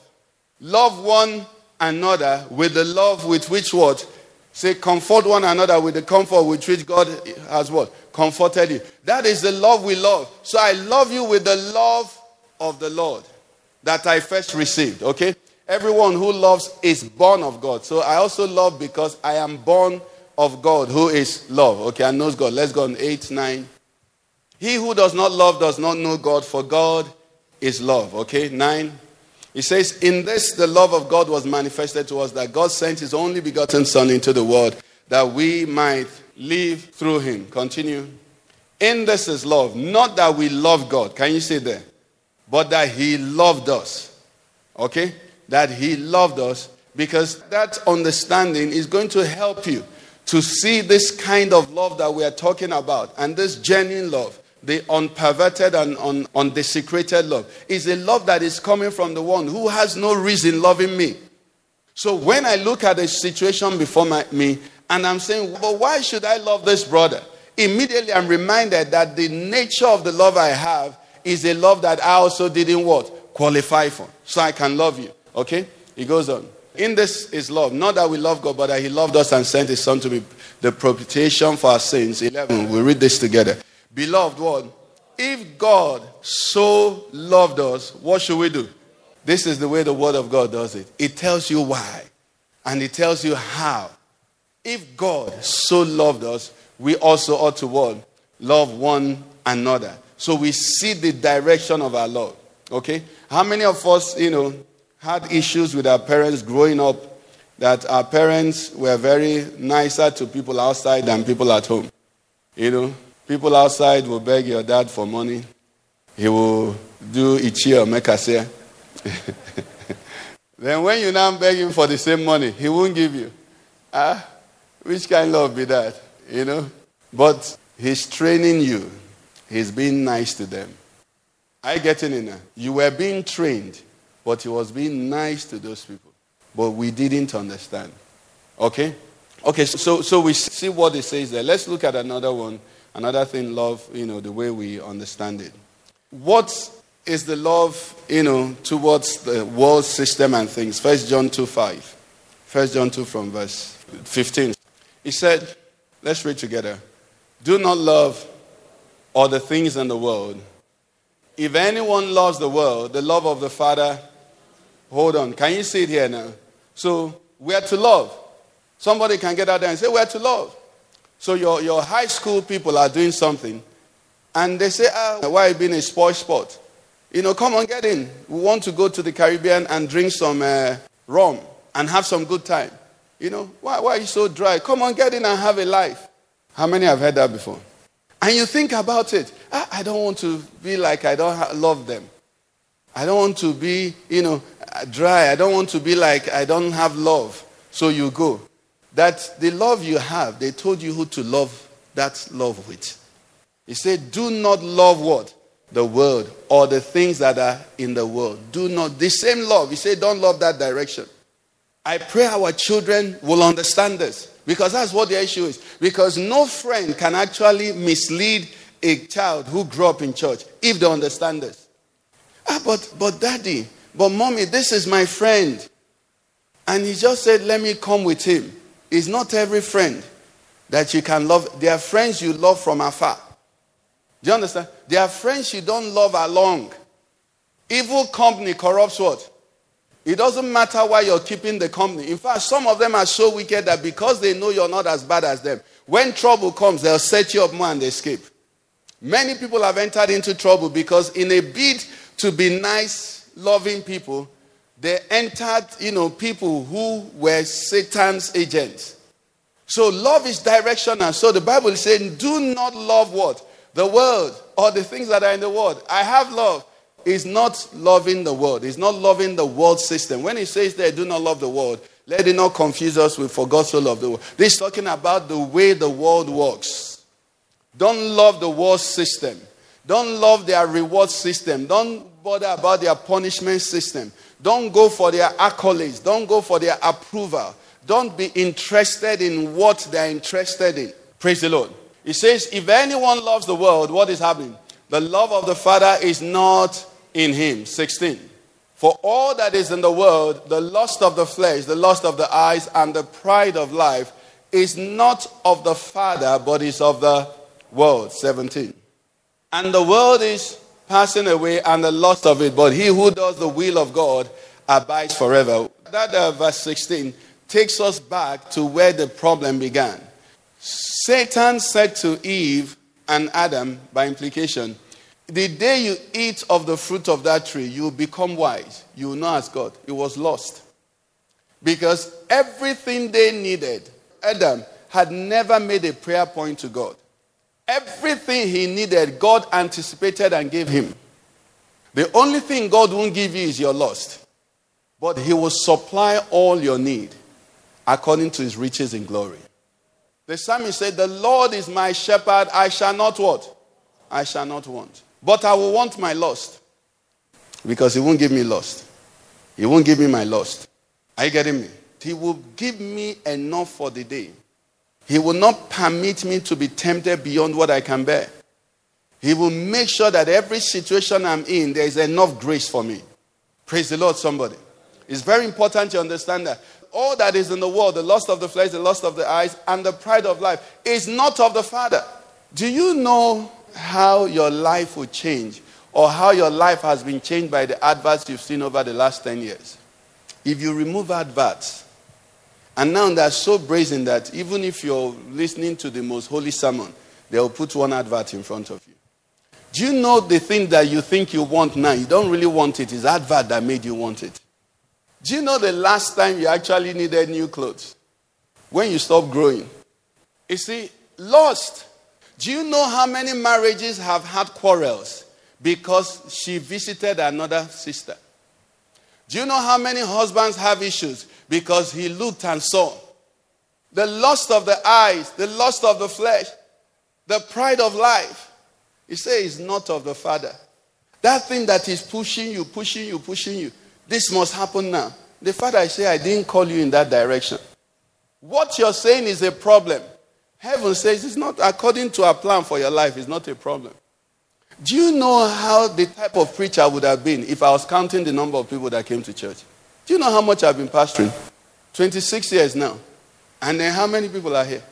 Love one another with the love with which what? Say, comfort one another with the comfort with which God has what? Comforted you. That is the love we love. So I love you with the love of the Lord that I first received. Okay? Everyone who loves is born of God. So I also love because I am born of God who is love. Okay, I knows God. Let's go on 8, 9. He who does not love does not know God, for God is love. Okay, 9. He says, In this the love of God was manifested to us, that God sent his only begotten Son into the world, that we might live through him. Continue. In this is love, not that we love God. Can you see there? But that he loved us. Okay? That he loved us because that understanding is going to help you to see this kind of love that we are talking about and this genuine love the unperverted and un- undesecrated love is a love that is coming from the one who has no reason loving me. So when I look at a situation before my, me and I'm saying, but why should I love this brother? Immediately I'm reminded that the nature of the love I have is a love that I also didn't what? Qualify for. So I can love you. Okay? He goes on. In this is love. Not that we love God, but that He loved us and sent His Son to be the propitiation for our sins. 11. We read this together. Beloved one, if God so loved us, what should we do? This is the way the Word of God does it. It tells you why, and it tells you how. If God so loved us, we also ought to what? Love one another. So we see the direction of our love. Okay? How many of us, you know, had issues with our parents growing up that our parents were very nicer to people outside than people at home? You know, People outside will beg your dad for money. He will do ichi or mekase. [laughs] then when you now beg him for the same money, he won't give you. Ah, which kind of love be that? You know? But he's training you. He's being nice to them. I get in now. You were being trained, but he was being nice to those people. But we didn't understand. Okay? Okay, so, so we see what it says there. Let's look at another one Another thing, love, you know, the way we understand it. What is the love, you know, towards the world system and things? First John 2 5. First John 2 from verse 15. He said, let's read together. Do not love all the things in the world. If anyone loves the world, the love of the Father, hold on. Can you see it here now? So we are to love. Somebody can get out there and say, We are to love. So your, your high school people are doing something, and they say, ah, why are you being a spoil sport? You know, come on, get in. We want to go to the Caribbean and drink some uh, rum and have some good time. You know, why, why are you so dry? Come on, get in and have a life. How many have heard that before? And you think about it. Ah, I don't want to be like I don't ha- love them. I don't want to be, you know, dry. I don't want to be like I don't have love. So you go. That the love you have, they told you who to love that love with. He said, Do not love what? The world or the things that are in the world. Do not. The same love. He said, Don't love that direction. I pray our children will understand this because that's what the issue is. Because no friend can actually mislead a child who grew up in church if they understand this. Ah, but, but daddy, but mommy, this is my friend. And he just said, Let me come with him. It's not every friend that you can love. There are friends you love from afar. Do you understand? There are friends you don't love along. Evil company corrupts what? It doesn't matter why you're keeping the company. In fact, some of them are so wicked that because they know you're not as bad as them, when trouble comes, they'll set you up more and escape. Many people have entered into trouble because, in a bid to be nice, loving people, they entered, you know, people who were Satan's agents. So love is directional. So the Bible is saying, do not love what? The world or the things that are in the world. I have love. Is not loving the world. Is not loving the world system. When he says there, do not love the world, let it not confuse us with for God so loved the world. This is talking about the way the world works. Don't love the world system. Don't love their reward system. Don't bother about their punishment system. Don't go for their accolades. Don't go for their approval. Don't be interested in what they're interested in. Praise the Lord. He says, if anyone loves the world, what is happening? The love of the Father is not in him. 16. For all that is in the world, the lust of the flesh, the lust of the eyes, and the pride of life is not of the Father, but is of the world. 17. And the world is passing away and the lust of it, but he who does the will of God abides forever. That uh, verse 16 takes us back to where the problem began. Satan said to Eve and Adam, by implication, the day you eat of the fruit of that tree, you become wise. You will know as God. It was lost. Because everything they needed, Adam had never made a prayer point to God. Everything he needed, God anticipated and gave him. The only thing God won't give you is your lust. But he will supply all your need according to his riches in glory. The psalmist said, The Lord is my shepherd, I shall not what? I shall not want. But I will want my lust. Because he won't give me lust. He won't give me my lust. Are you getting me? He will give me enough for the day. He will not permit me to be tempted beyond what I can bear. He will make sure that every situation I'm in, there is enough grace for me. Praise the Lord, somebody. It's very important to understand that all that is in the world, the lust of the flesh, the lust of the eyes, and the pride of life, is not of the Father. Do you know how your life will change or how your life has been changed by the adverts you've seen over the last 10 years? If you remove adverts, and now they're so brazen that even if you're listening to the most holy sermon, they'll put one advert in front of you. Do you know the thing that you think you want now? You don't really want it. It's advert that made you want it. Do you know the last time you actually needed new clothes? When you stopped growing. You see, lost. Do you know how many marriages have had quarrels because she visited another sister? Do you know how many husbands have issues because he looked and saw? The lust of the eyes, the lust of the flesh, the pride of life. He says, not of the Father. That thing that is pushing you, pushing you, pushing you. This must happen now. The Father I say, I didn't call you in that direction. What you're saying is a problem. Heaven says it's not according to our plan for your life, it's not a problem. Do you know how the type of preacher I would have been if I was counting the number of people that came to church? Do you know how much I've been pastoring? 26 years now. And then how many people are here?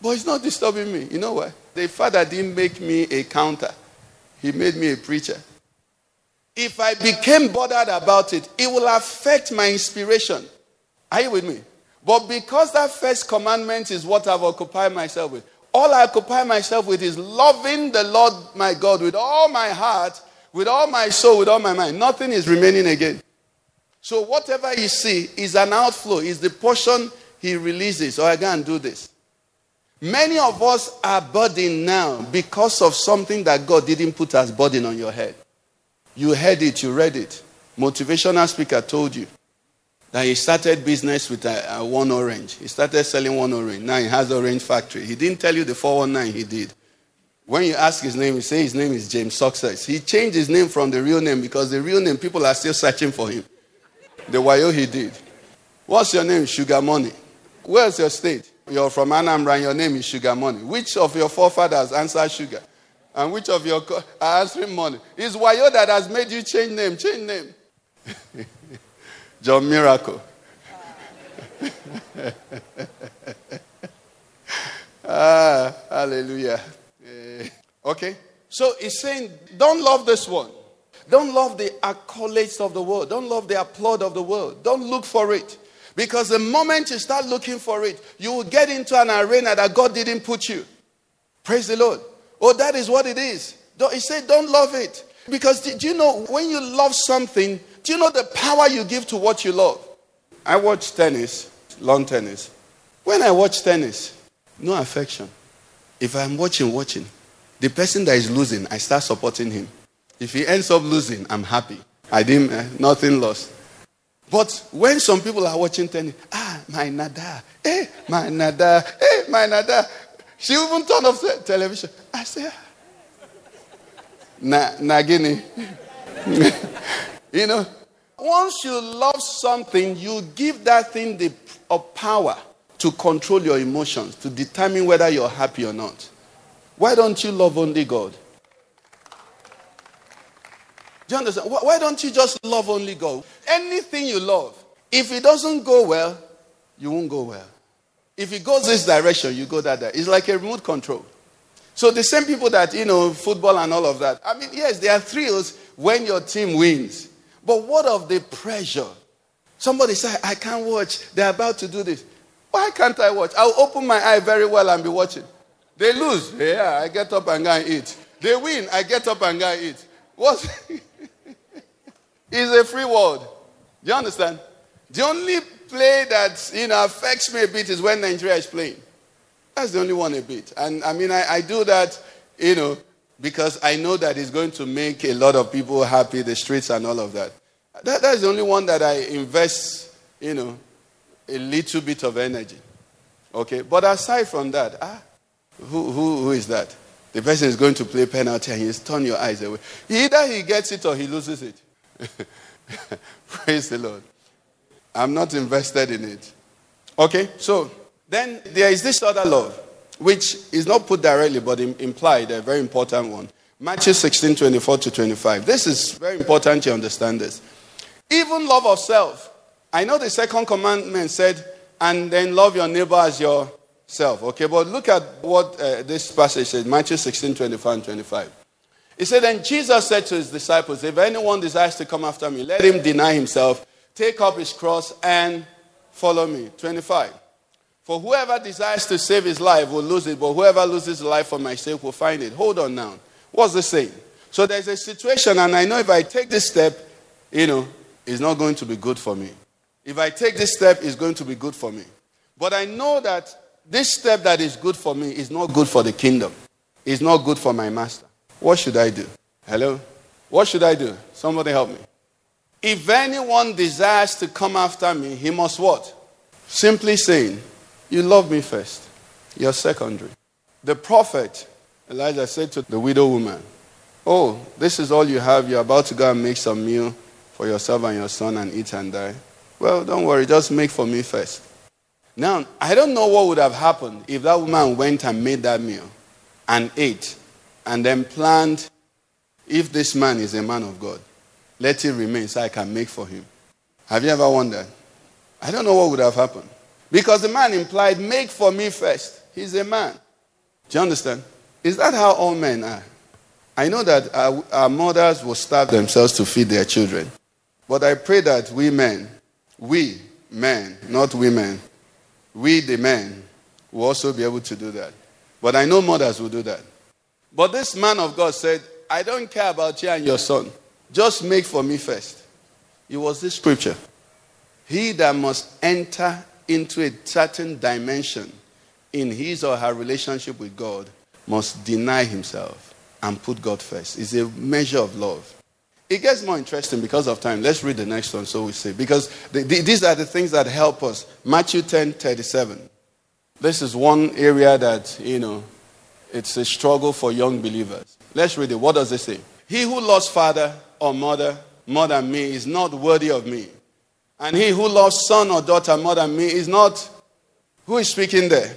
But it's not disturbing me. You know why? The Father didn't make me a counter, He made me a preacher. If I became bothered about it, it will affect my inspiration. Are you with me? But because that first commandment is what I've occupied myself with, all I occupy myself with is loving the Lord my God with all my heart, with all my soul, with all my mind. Nothing is remaining again. So whatever you see is an outflow, is the portion he releases. Or I and do this. Many of us are burdened now because of something that God didn't put as burden on your head. You heard it, you read it. Motivational speaker told you. That he started business with a, a one orange. He started selling one orange. Now he has orange factory. He didn't tell you the 419 he did. When you ask his name, he say his name is James Success. He changed his name from the real name because the real name people are still searching for him. The wayo he did. What's your name? Sugar Money. Where's your state? You're from Anambra and your name is Sugar Money. Which of your forefathers answered sugar? And which of your co- are answering money? It's Wayo that has made you change name. Change name. [laughs] John Miracle. [laughs] ah, hallelujah. Eh, Okay. So he's saying, don't love this one. Don't love the accolades of the world. Don't love the applaud of the world. Don't look for it. Because the moment you start looking for it, you will get into an arena that God didn't put you. Praise the Lord. Oh, that is what it is. He said, don't love it. Because do you know, when you love something, do you know the power you give to what you love? I watch tennis, lawn tennis. When I watch tennis, no affection. If I'm watching, watching, the person that is losing, I start supporting him. If he ends up losing, I'm happy. I didn't, uh, nothing lost. But when some people are watching tennis, ah, my Nadal, eh, my Nadal, eh, my Nadal. She even turned off the television. I say, ah. na, nagini. [laughs] you know, once you love something, you give that thing the power to control your emotions, to determine whether you're happy or not. Why don't you love only God? Do you understand? Why why don't you just love only God? Anything you love, if it doesn't go well, you won't go well. If it goes this direction, you go that direction. It's like a remote control. So the same people that, you know, football and all of that. I mean, yes, there are thrills when your team wins. But what of the pressure? Somebody say, I can't watch. They're about to do this. Why can't I watch? I'll open my eye very well and be watching. They lose. Yeah, I get up and go and eat. They win. I get up and go and eat. What? [laughs] it's a free world. Do you understand? The only play that you know affects me a bit is when Nigeria is playing. That's the only one a bit. And I mean, I, I do that, you know, because I know that it's going to make a lot of people happy, the streets and all of that. that. That's the only one that I invest, you know, a little bit of energy. Okay? But aside from that, ah, who, who, who is that? The person is going to play penalty and he's turn your eyes away. Either he gets it or he loses it. [laughs] Praise the Lord. I'm not invested in it. Okay, so then there is this other love, which is not put directly but implied, a very important one. Matthew 16 24 to 25. This is very important you understand this. Even love of self. I know the second commandment said, and then love your neighbor as yourself. Okay, but look at what uh, this passage says Matthew 16 24 and 25. He said, Then Jesus said to his disciples, If anyone desires to come after me, let him deny himself, take up his cross, and follow me. 25. For whoever desires to save his life will lose it, but whoever loses his life for my sake will find it. Hold on now. What's the saying? So there's a situation, and I know if I take this step, you know, it's not going to be good for me. If I take this step, it's going to be good for me. But I know that this step that is good for me is not good for the kingdom. It's not good for my master. What should I do? Hello? What should I do? Somebody help me. If anyone desires to come after me, he must what? Simply saying, You love me first. You're secondary. The prophet Elijah said to the widow woman, Oh, this is all you have. You're about to go and make some meal for yourself and your son and eat and die. Well, don't worry, just make for me first. Now, I don't know what would have happened if that woman went and made that meal and ate and then planned, if this man is a man of God, let it remain so I can make for him. Have you ever wondered? I don't know what would have happened. Because the man implied, make for me first. He's a man. Do you understand? Is that how all men are? I know that our, our mothers will starve themselves to feed their children. But I pray that we men, we men, not women, we the men, will also be able to do that. But I know mothers will do that. But this man of God said, I don't care about you and your son. Just make for me first. It was this scripture. He that must enter into a certain dimension in his or her relationship with God must deny himself and put God first. It's a measure of love. It gets more interesting because of time. Let's read the next one so we see. Because the, the, these are the things that help us. Matthew 10 37. This is one area that, you know, it's a struggle for young believers. Let's read it. What does it say? He who loves father or mother more than me is not worthy of me. And he who loves son or daughter more than me is not. Who is speaking there?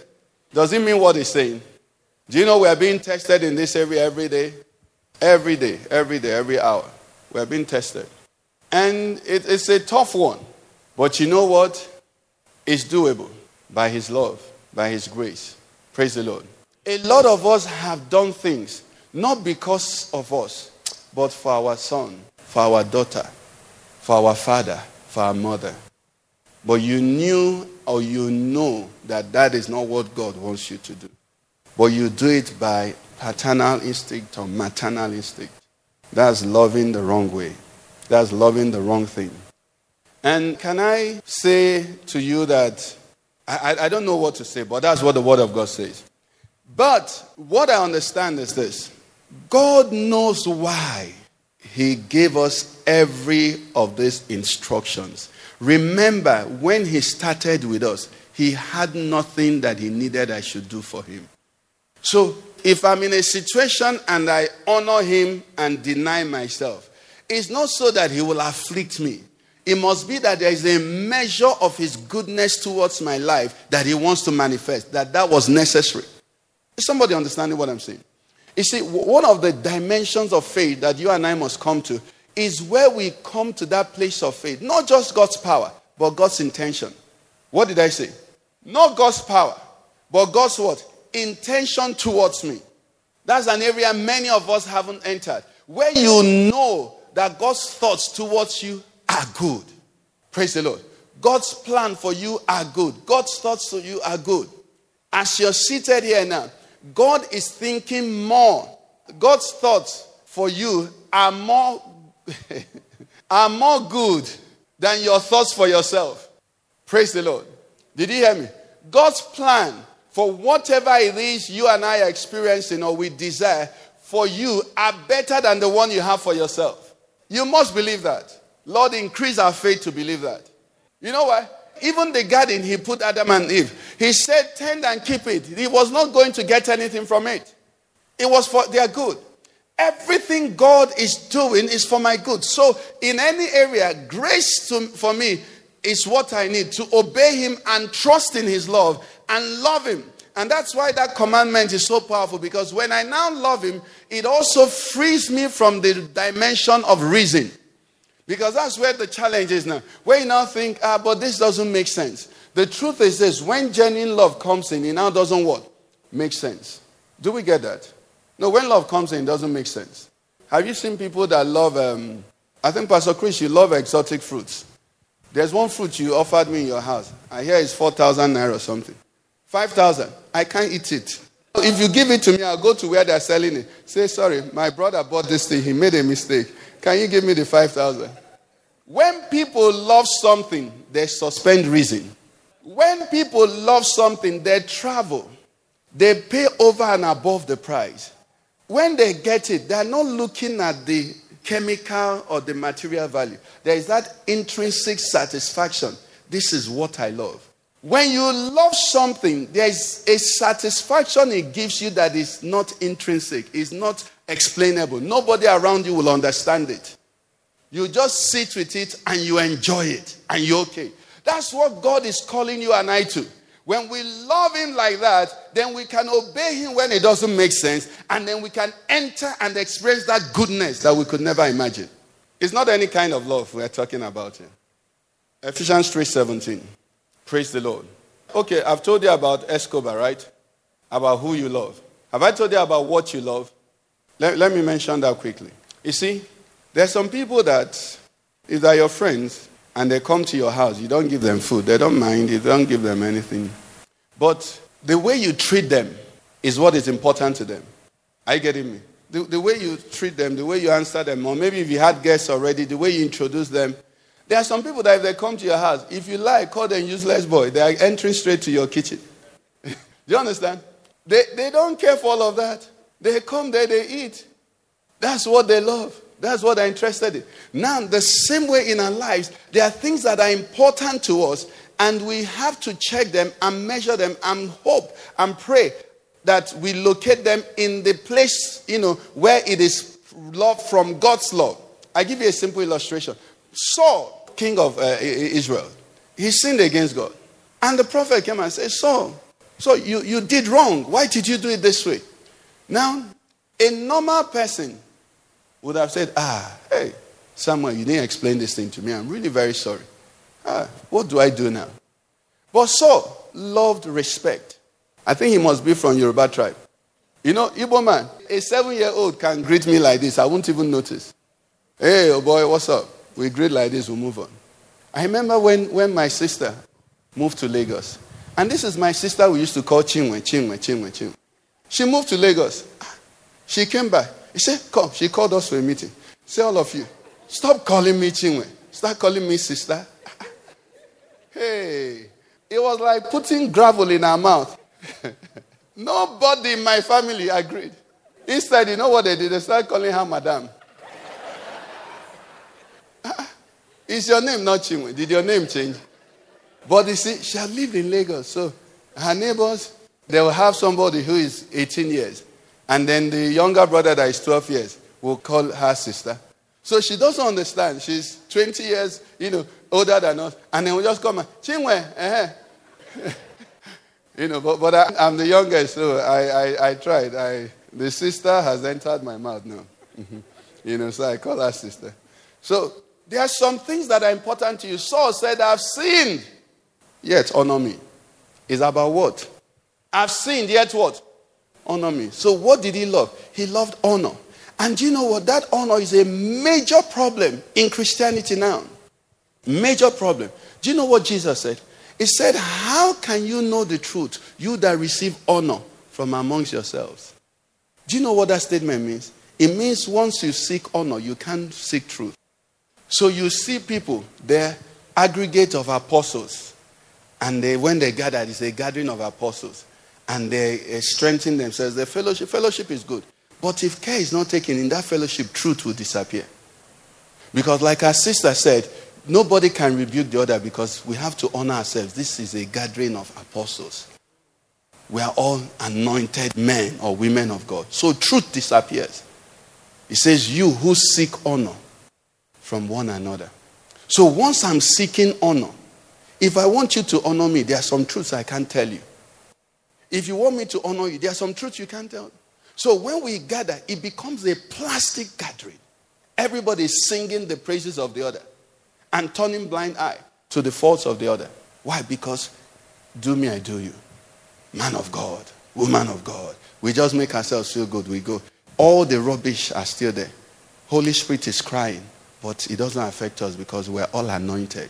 Does it mean what he's saying? Do you know we are being tested in this area every day? Every day, every day, every hour. We are being tested. And it, it's a tough one. But you know what? It's doable by his love, by his grace. Praise the Lord. A lot of us have done things, not because of us, but for our son, for our daughter, for our father, for our mother. But you knew or you know that that is not what God wants you to do. But you do it by paternal instinct or maternal instinct. That's loving the wrong way. That's loving the wrong thing. And can I say to you that I, I, don't know what to say, but that's what the Word of God says. But what I understand is this God knows why He gave us every of these instructions. Remember, when He started with us, He had nothing that He needed I should do for Him. So if I'm in a situation and I honor Him and deny myself, it's not so that He will afflict me. It must be that there is a measure of His goodness towards my life that He wants to manifest, that that was necessary. Is somebody understanding what I'm saying? You see, one of the dimensions of faith that you and I must come to is where we come to that place of faith. Not just God's power, but God's intention. What did I say? Not God's power, but God's what? Intention towards me. That's an area many of us haven't entered. Where you know that God's thoughts towards you are good. Praise the Lord. God's plan for you are good. God's thoughts to you are good. As you're seated here now, God is thinking more. God's thoughts for you are more [laughs] are more good than your thoughts for yourself. Praise the Lord. Did you hear me? God's plan for whatever it is you and I are experiencing or we desire for you are better than the one you have for yourself. You must believe that. Lord, increase our faith to believe that. You know why? Even the garden he put Adam and Eve, he said, tend and keep it. He was not going to get anything from it. It was for their good. Everything God is doing is for my good. So, in any area, grace to, for me is what I need to obey Him and trust in His love and love Him. And that's why that commandment is so powerful because when I now love Him, it also frees me from the dimension of reason. Because that's where the challenge is now. Where you now think, ah, but this doesn't make sense. The truth is this when genuine love comes in, it now doesn't what? Make sense. Do we get that? No, when love comes in, it doesn't make sense. Have you seen people that love, um, I think, Pastor Chris, you love exotic fruits. There's one fruit you offered me in your house. I hear it's 4,000 naira or something. 5,000. I can't eat it. If you give it to me, I'll go to where they're selling it. Say, sorry, my brother bought this thing. He made a mistake. Can you give me the 5,000? When people love something, they suspend reason. When people love something, they travel. They pay over and above the price. When they get it, they're not looking at the chemical or the material value. There is that intrinsic satisfaction. This is what I love. When you love something, there is a satisfaction it gives you that is not intrinsic, is not explainable. Nobody around you will understand it. You just sit with it and you enjoy it and you're okay. That's what God is calling you and I to. When we love Him like that, then we can obey Him when it doesn't make sense, and then we can enter and experience that goodness that we could never imagine. It's not any kind of love we're talking about here. Ephesians 3:17. Praise the Lord. Okay, I've told you about Escobar, right? About who you love. Have I told you about what you love? Let, let me mention that quickly. You see, there's some people that, if they're your friends and they come to your house, you don't give them food, they don't mind, you don't give them anything. But the way you treat them is what is important to them. Are you getting me? The, the way you treat them, the way you answer them, or maybe if you had guests already, the way you introduce them. There are some people that if they come to your house, if you like, call them useless boy, they are entering straight to your kitchen. [laughs] Do you understand? They, they don't care for all of that. They come there, they eat. That's what they love. That's what I'm interested in. Now, the same way in our lives, there are things that are important to us, and we have to check them and measure them and hope and pray that we locate them in the place, you know, where it is love from God's love. I give you a simple illustration. Saul, king of uh, Israel, he sinned against God. And the prophet came and said, Saul, so you, you did wrong. Why did you do it this way? Now, a normal person would have said, Ah, hey, Samuel, you didn't explain this thing to me. I'm really very sorry. Ah, what do I do now? But Saul loved respect. I think he must be from Yoruba tribe. You know, Igbo man, a seven year old can greet me like this. I won't even notice. Hey, oh boy, what's up? We greet like this, we move on. I remember when, when my sister moved to Lagos. And this is my sister we used to call Chinwe, Chinwe, Chinwe, Chinwe. She moved to Lagos. She came back. He said, Come. She called us for a meeting. Say, all of you, stop calling me Chinwe. Start calling me sister. [laughs] hey, it was like putting gravel in her mouth. [laughs] Nobody in my family agreed. Instead, you know what they did? They started calling her madam. [laughs] Ah, is your name not Chinwe? Did your name change? But you see, she had lived in Lagos. So her neighbors, they will have somebody who is 18 years. And then the younger brother that is 12 years will call her sister. So she doesn't understand. She's 20 years, you know, older than us. And then we just come and, Chinwe, eh. [laughs] you know, but, but I, am the youngest, so I, I, I tried. I, the sister has entered my mouth now. you know, so I call her sister. So there are some things that are important to you. Saul said, I've sinned, yet honor me. Is about what? I've sinned, yet what? Honor me. So what did he love? He loved honor. And you know what? That honor is a major problem in Christianity now. Major problem. Do you know what Jesus said? He said, How can you know the truth, you that receive honor from amongst yourselves? Do you know what that statement means? It means once you seek honor, you can't seek truth. So you see people, they're aggregate of apostles. And they, when they gather, it's a gathering of apostles. And they uh, strengthen themselves. The fellowship, fellowship is good. But if care is not taken in that fellowship, truth will disappear. Because, like our sister said, nobody can rebuke the other because we have to honor ourselves. This is a gathering of apostles. We are all anointed men or women of God. So truth disappears. It says, You who seek honor from one another. So once I'm seeking honor, if I want you to honor me, there are some truths I can't tell you. If you want me to honor you, there are some truths you can't tell. So when we gather, it becomes a plastic gathering. Everybody is singing the praises of the other and turning blind eye to the faults of the other. Why? Because do me, I do you. Man of God, woman of God. We just make ourselves feel good. We go. All the rubbish are still there. Holy Spirit is crying, but it doesn't affect us because we're all anointed.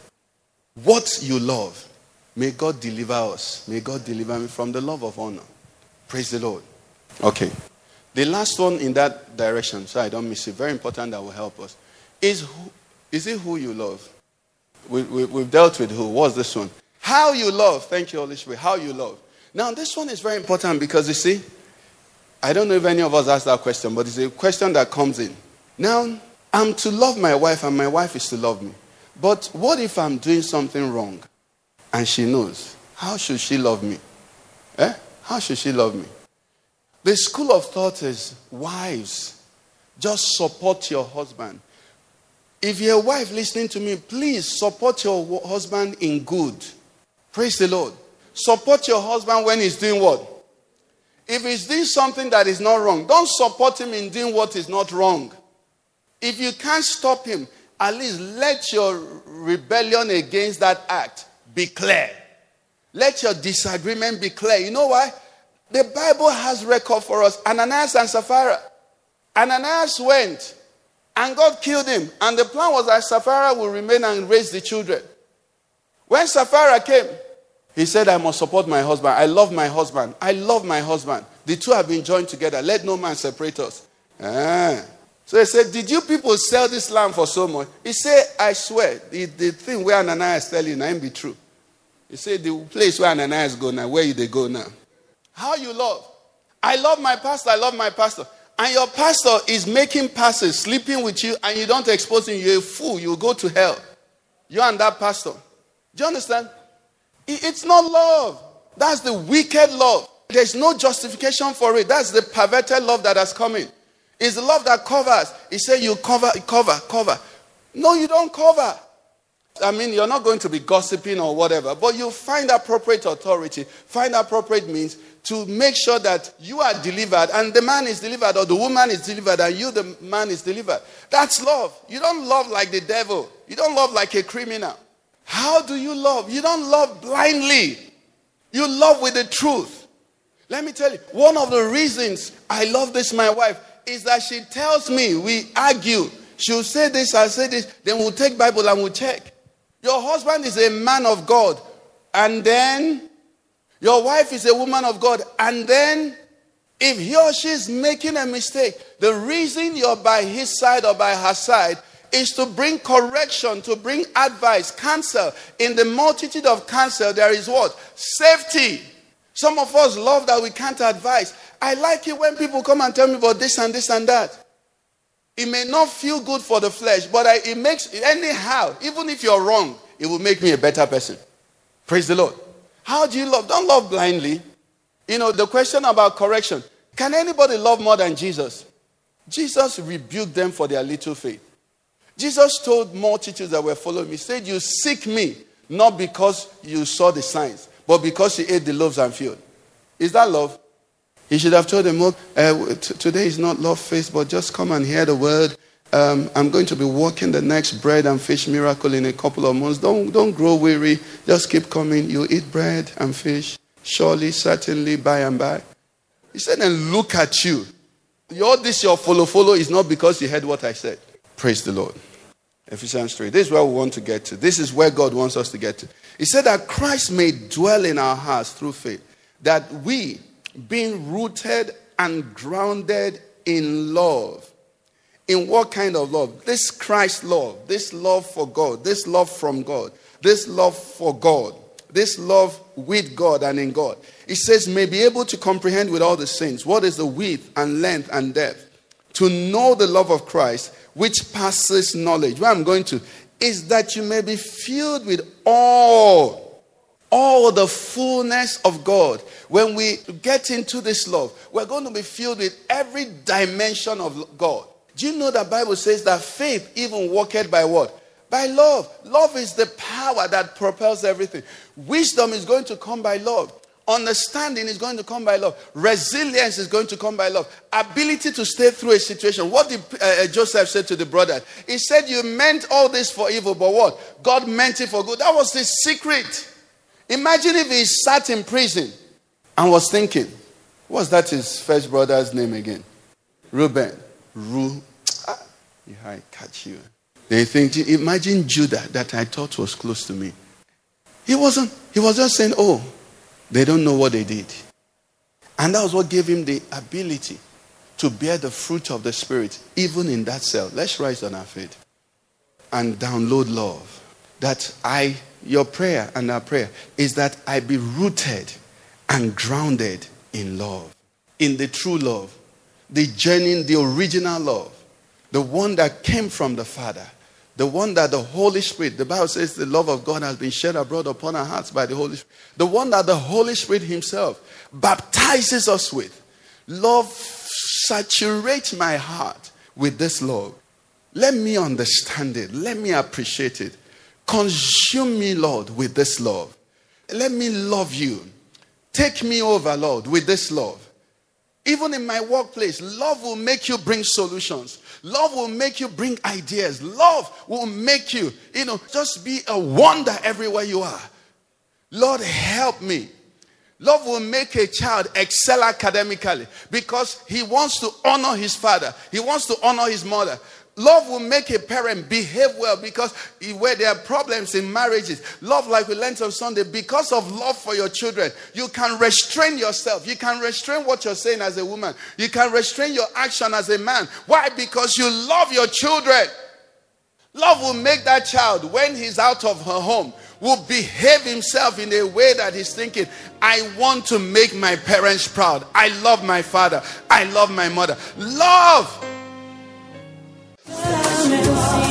What you love, may God deliver us. May God deliver me from the love of honor. Praise the Lord. Okay. The last one in that direction, so I don't miss it, very important that will help us, is who, is it who you love? We, we, we've dealt with who. What's this one? How you love. Thank you, Holy Spirit. How you love. Now, this one is very important because you see, I don't know if any of us asked that question, but it's a question that comes in. Now, I'm to love my wife and my wife is to love me. But what if I'm doing something wrong and she knows? How should she love me? Eh? How should she love me? The school of thought is wives, just support your husband. If you're a wife listening to me, please support your husband in good. Praise the Lord. Support your husband when he's doing what? If he's doing something that is not wrong, don't support him in doing what is not wrong. If you can't stop him, at least let your rebellion against that act be clear. Let your disagreement be clear. You know why? The Bible has record for us Ananias and Sapphira. Ananias went and God killed him. And the plan was that Sapphira will remain and raise the children. When Sapphira came, he said, I must support my husband. I love my husband. I love my husband. The two have been joined together. Let no man separate us. Ah. So he said, Did you people sell this land for so much? He said, I swear, the, the thing where Ananias is telling you, ain't be true. He said, The place where Ananias go now, where they go now? How you love? I love my pastor. I love my pastor. and your pastor is making passes, sleeping with you, and you don't expose him, you're a fool. You go to hell. You and that pastor. Do you understand? It's not love. That's the wicked love. There's no justification for it. That's the perverted love that has come in. It's the love that covers. He said, You cover, cover, cover. No, you don't cover. I mean, you're not going to be gossiping or whatever, but you find appropriate authority, find appropriate means to make sure that you are delivered and the man is delivered or the woman is delivered and you, the man, is delivered. That's love. You don't love like the devil, you don't love like a criminal. How do you love? You don't love blindly, you love with the truth. Let me tell you, one of the reasons I love this, my wife, is that she tells me, we argue. She'll say this, I'll say this, then we'll take Bible and we'll check. Your husband is a man of God, and then your wife is a woman of God, and then if he or she is making a mistake, the reason you're by his side or by her side is to bring correction, to bring advice, counsel. In the multitude of counsel, there is what? Safety. Some of us love that we can't advise. I like it when people come and tell me about this and this and that. It may not feel good for the flesh, but I, it makes, anyhow, even if you're wrong, it will make me a better person. Praise the Lord. How do you love? Don't love blindly. You know, the question about correction can anybody love more than Jesus? Jesus rebuked them for their little faith. Jesus told multitudes that were following me, said, You seek me not because you saw the signs, but because you ate the loaves and filled. Is that love? He should have told them, Look, uh, today is not love feast, but just come and hear the word. Um, I'm going to be working the next bread and fish miracle in a couple of months. Don't, don't grow weary. Just keep coming. You eat bread and fish. Surely, certainly, by and by. He said, and look at you. All this your follow follow is not because you heard what I said. Praise the Lord. Ephesians 3. This is where we want to get to. This is where God wants us to get to. He said that Christ may dwell in our hearts through faith, that we, being rooted and grounded in love, in what kind of love? This Christ love, this love for God, this love from God, this love for God, this love with God and in God. It says, may be able to comprehend with all the saints what is the width and length and depth, to know the love of Christ, which passes knowledge. Where I'm going to is that you may be filled with all, all the fullness of God. When we get into this love, we're going to be filled with every dimension of God. Do you know that Bible says that faith even worketh by what? By love. Love is the power that propels everything. Wisdom is going to come by love. Understanding is going to come by love. Resilience is going to come by love. Ability to stay through a situation. What did uh, Joseph say to the brother? He said, You meant all this for evil, but what? God meant it for good. That was the secret. Imagine if he sat in prison and was thinking, What's that his first brother's name again? Reuben. Ru. Ah, I catch you. They think, imagine Judah that I thought was close to me. He wasn't. He was just saying, Oh, they don't know what they did. And that was what gave him the ability to bear the fruit of the Spirit, even in that cell. Let's rise on our feet and download love. That I, your prayer and our prayer is that I be rooted and grounded in love, in the true love, the genuine, the original love, the one that came from the Father, the one that the Holy Spirit, the Bible says the love of God has been shed abroad upon our hearts by the Holy Spirit, the one that the Holy Spirit Himself baptizes us with. Love saturates my heart with this love. Let me understand it. Let me appreciate it. Consume me, Lord, with this love. Let me love you. Take me over, Lord, with this love. Even in my workplace, love will make you bring solutions. Love will make you bring ideas. Love will make you, you know, just be a wonder everywhere you are. Lord, help me. Love will make a child excel academically because he wants to honor his father, he wants to honor his mother. Love will make a parent behave well because where there are problems in marriages, love, like we learned on Sunday, because of love for your children, you can restrain yourself. You can restrain what you're saying as a woman. You can restrain your action as a man. Why? Because you love your children. Love will make that child, when he's out of her home, will behave himself in a way that he's thinking, I want to make my parents proud. I love my father. I love my mother. Love. Yes.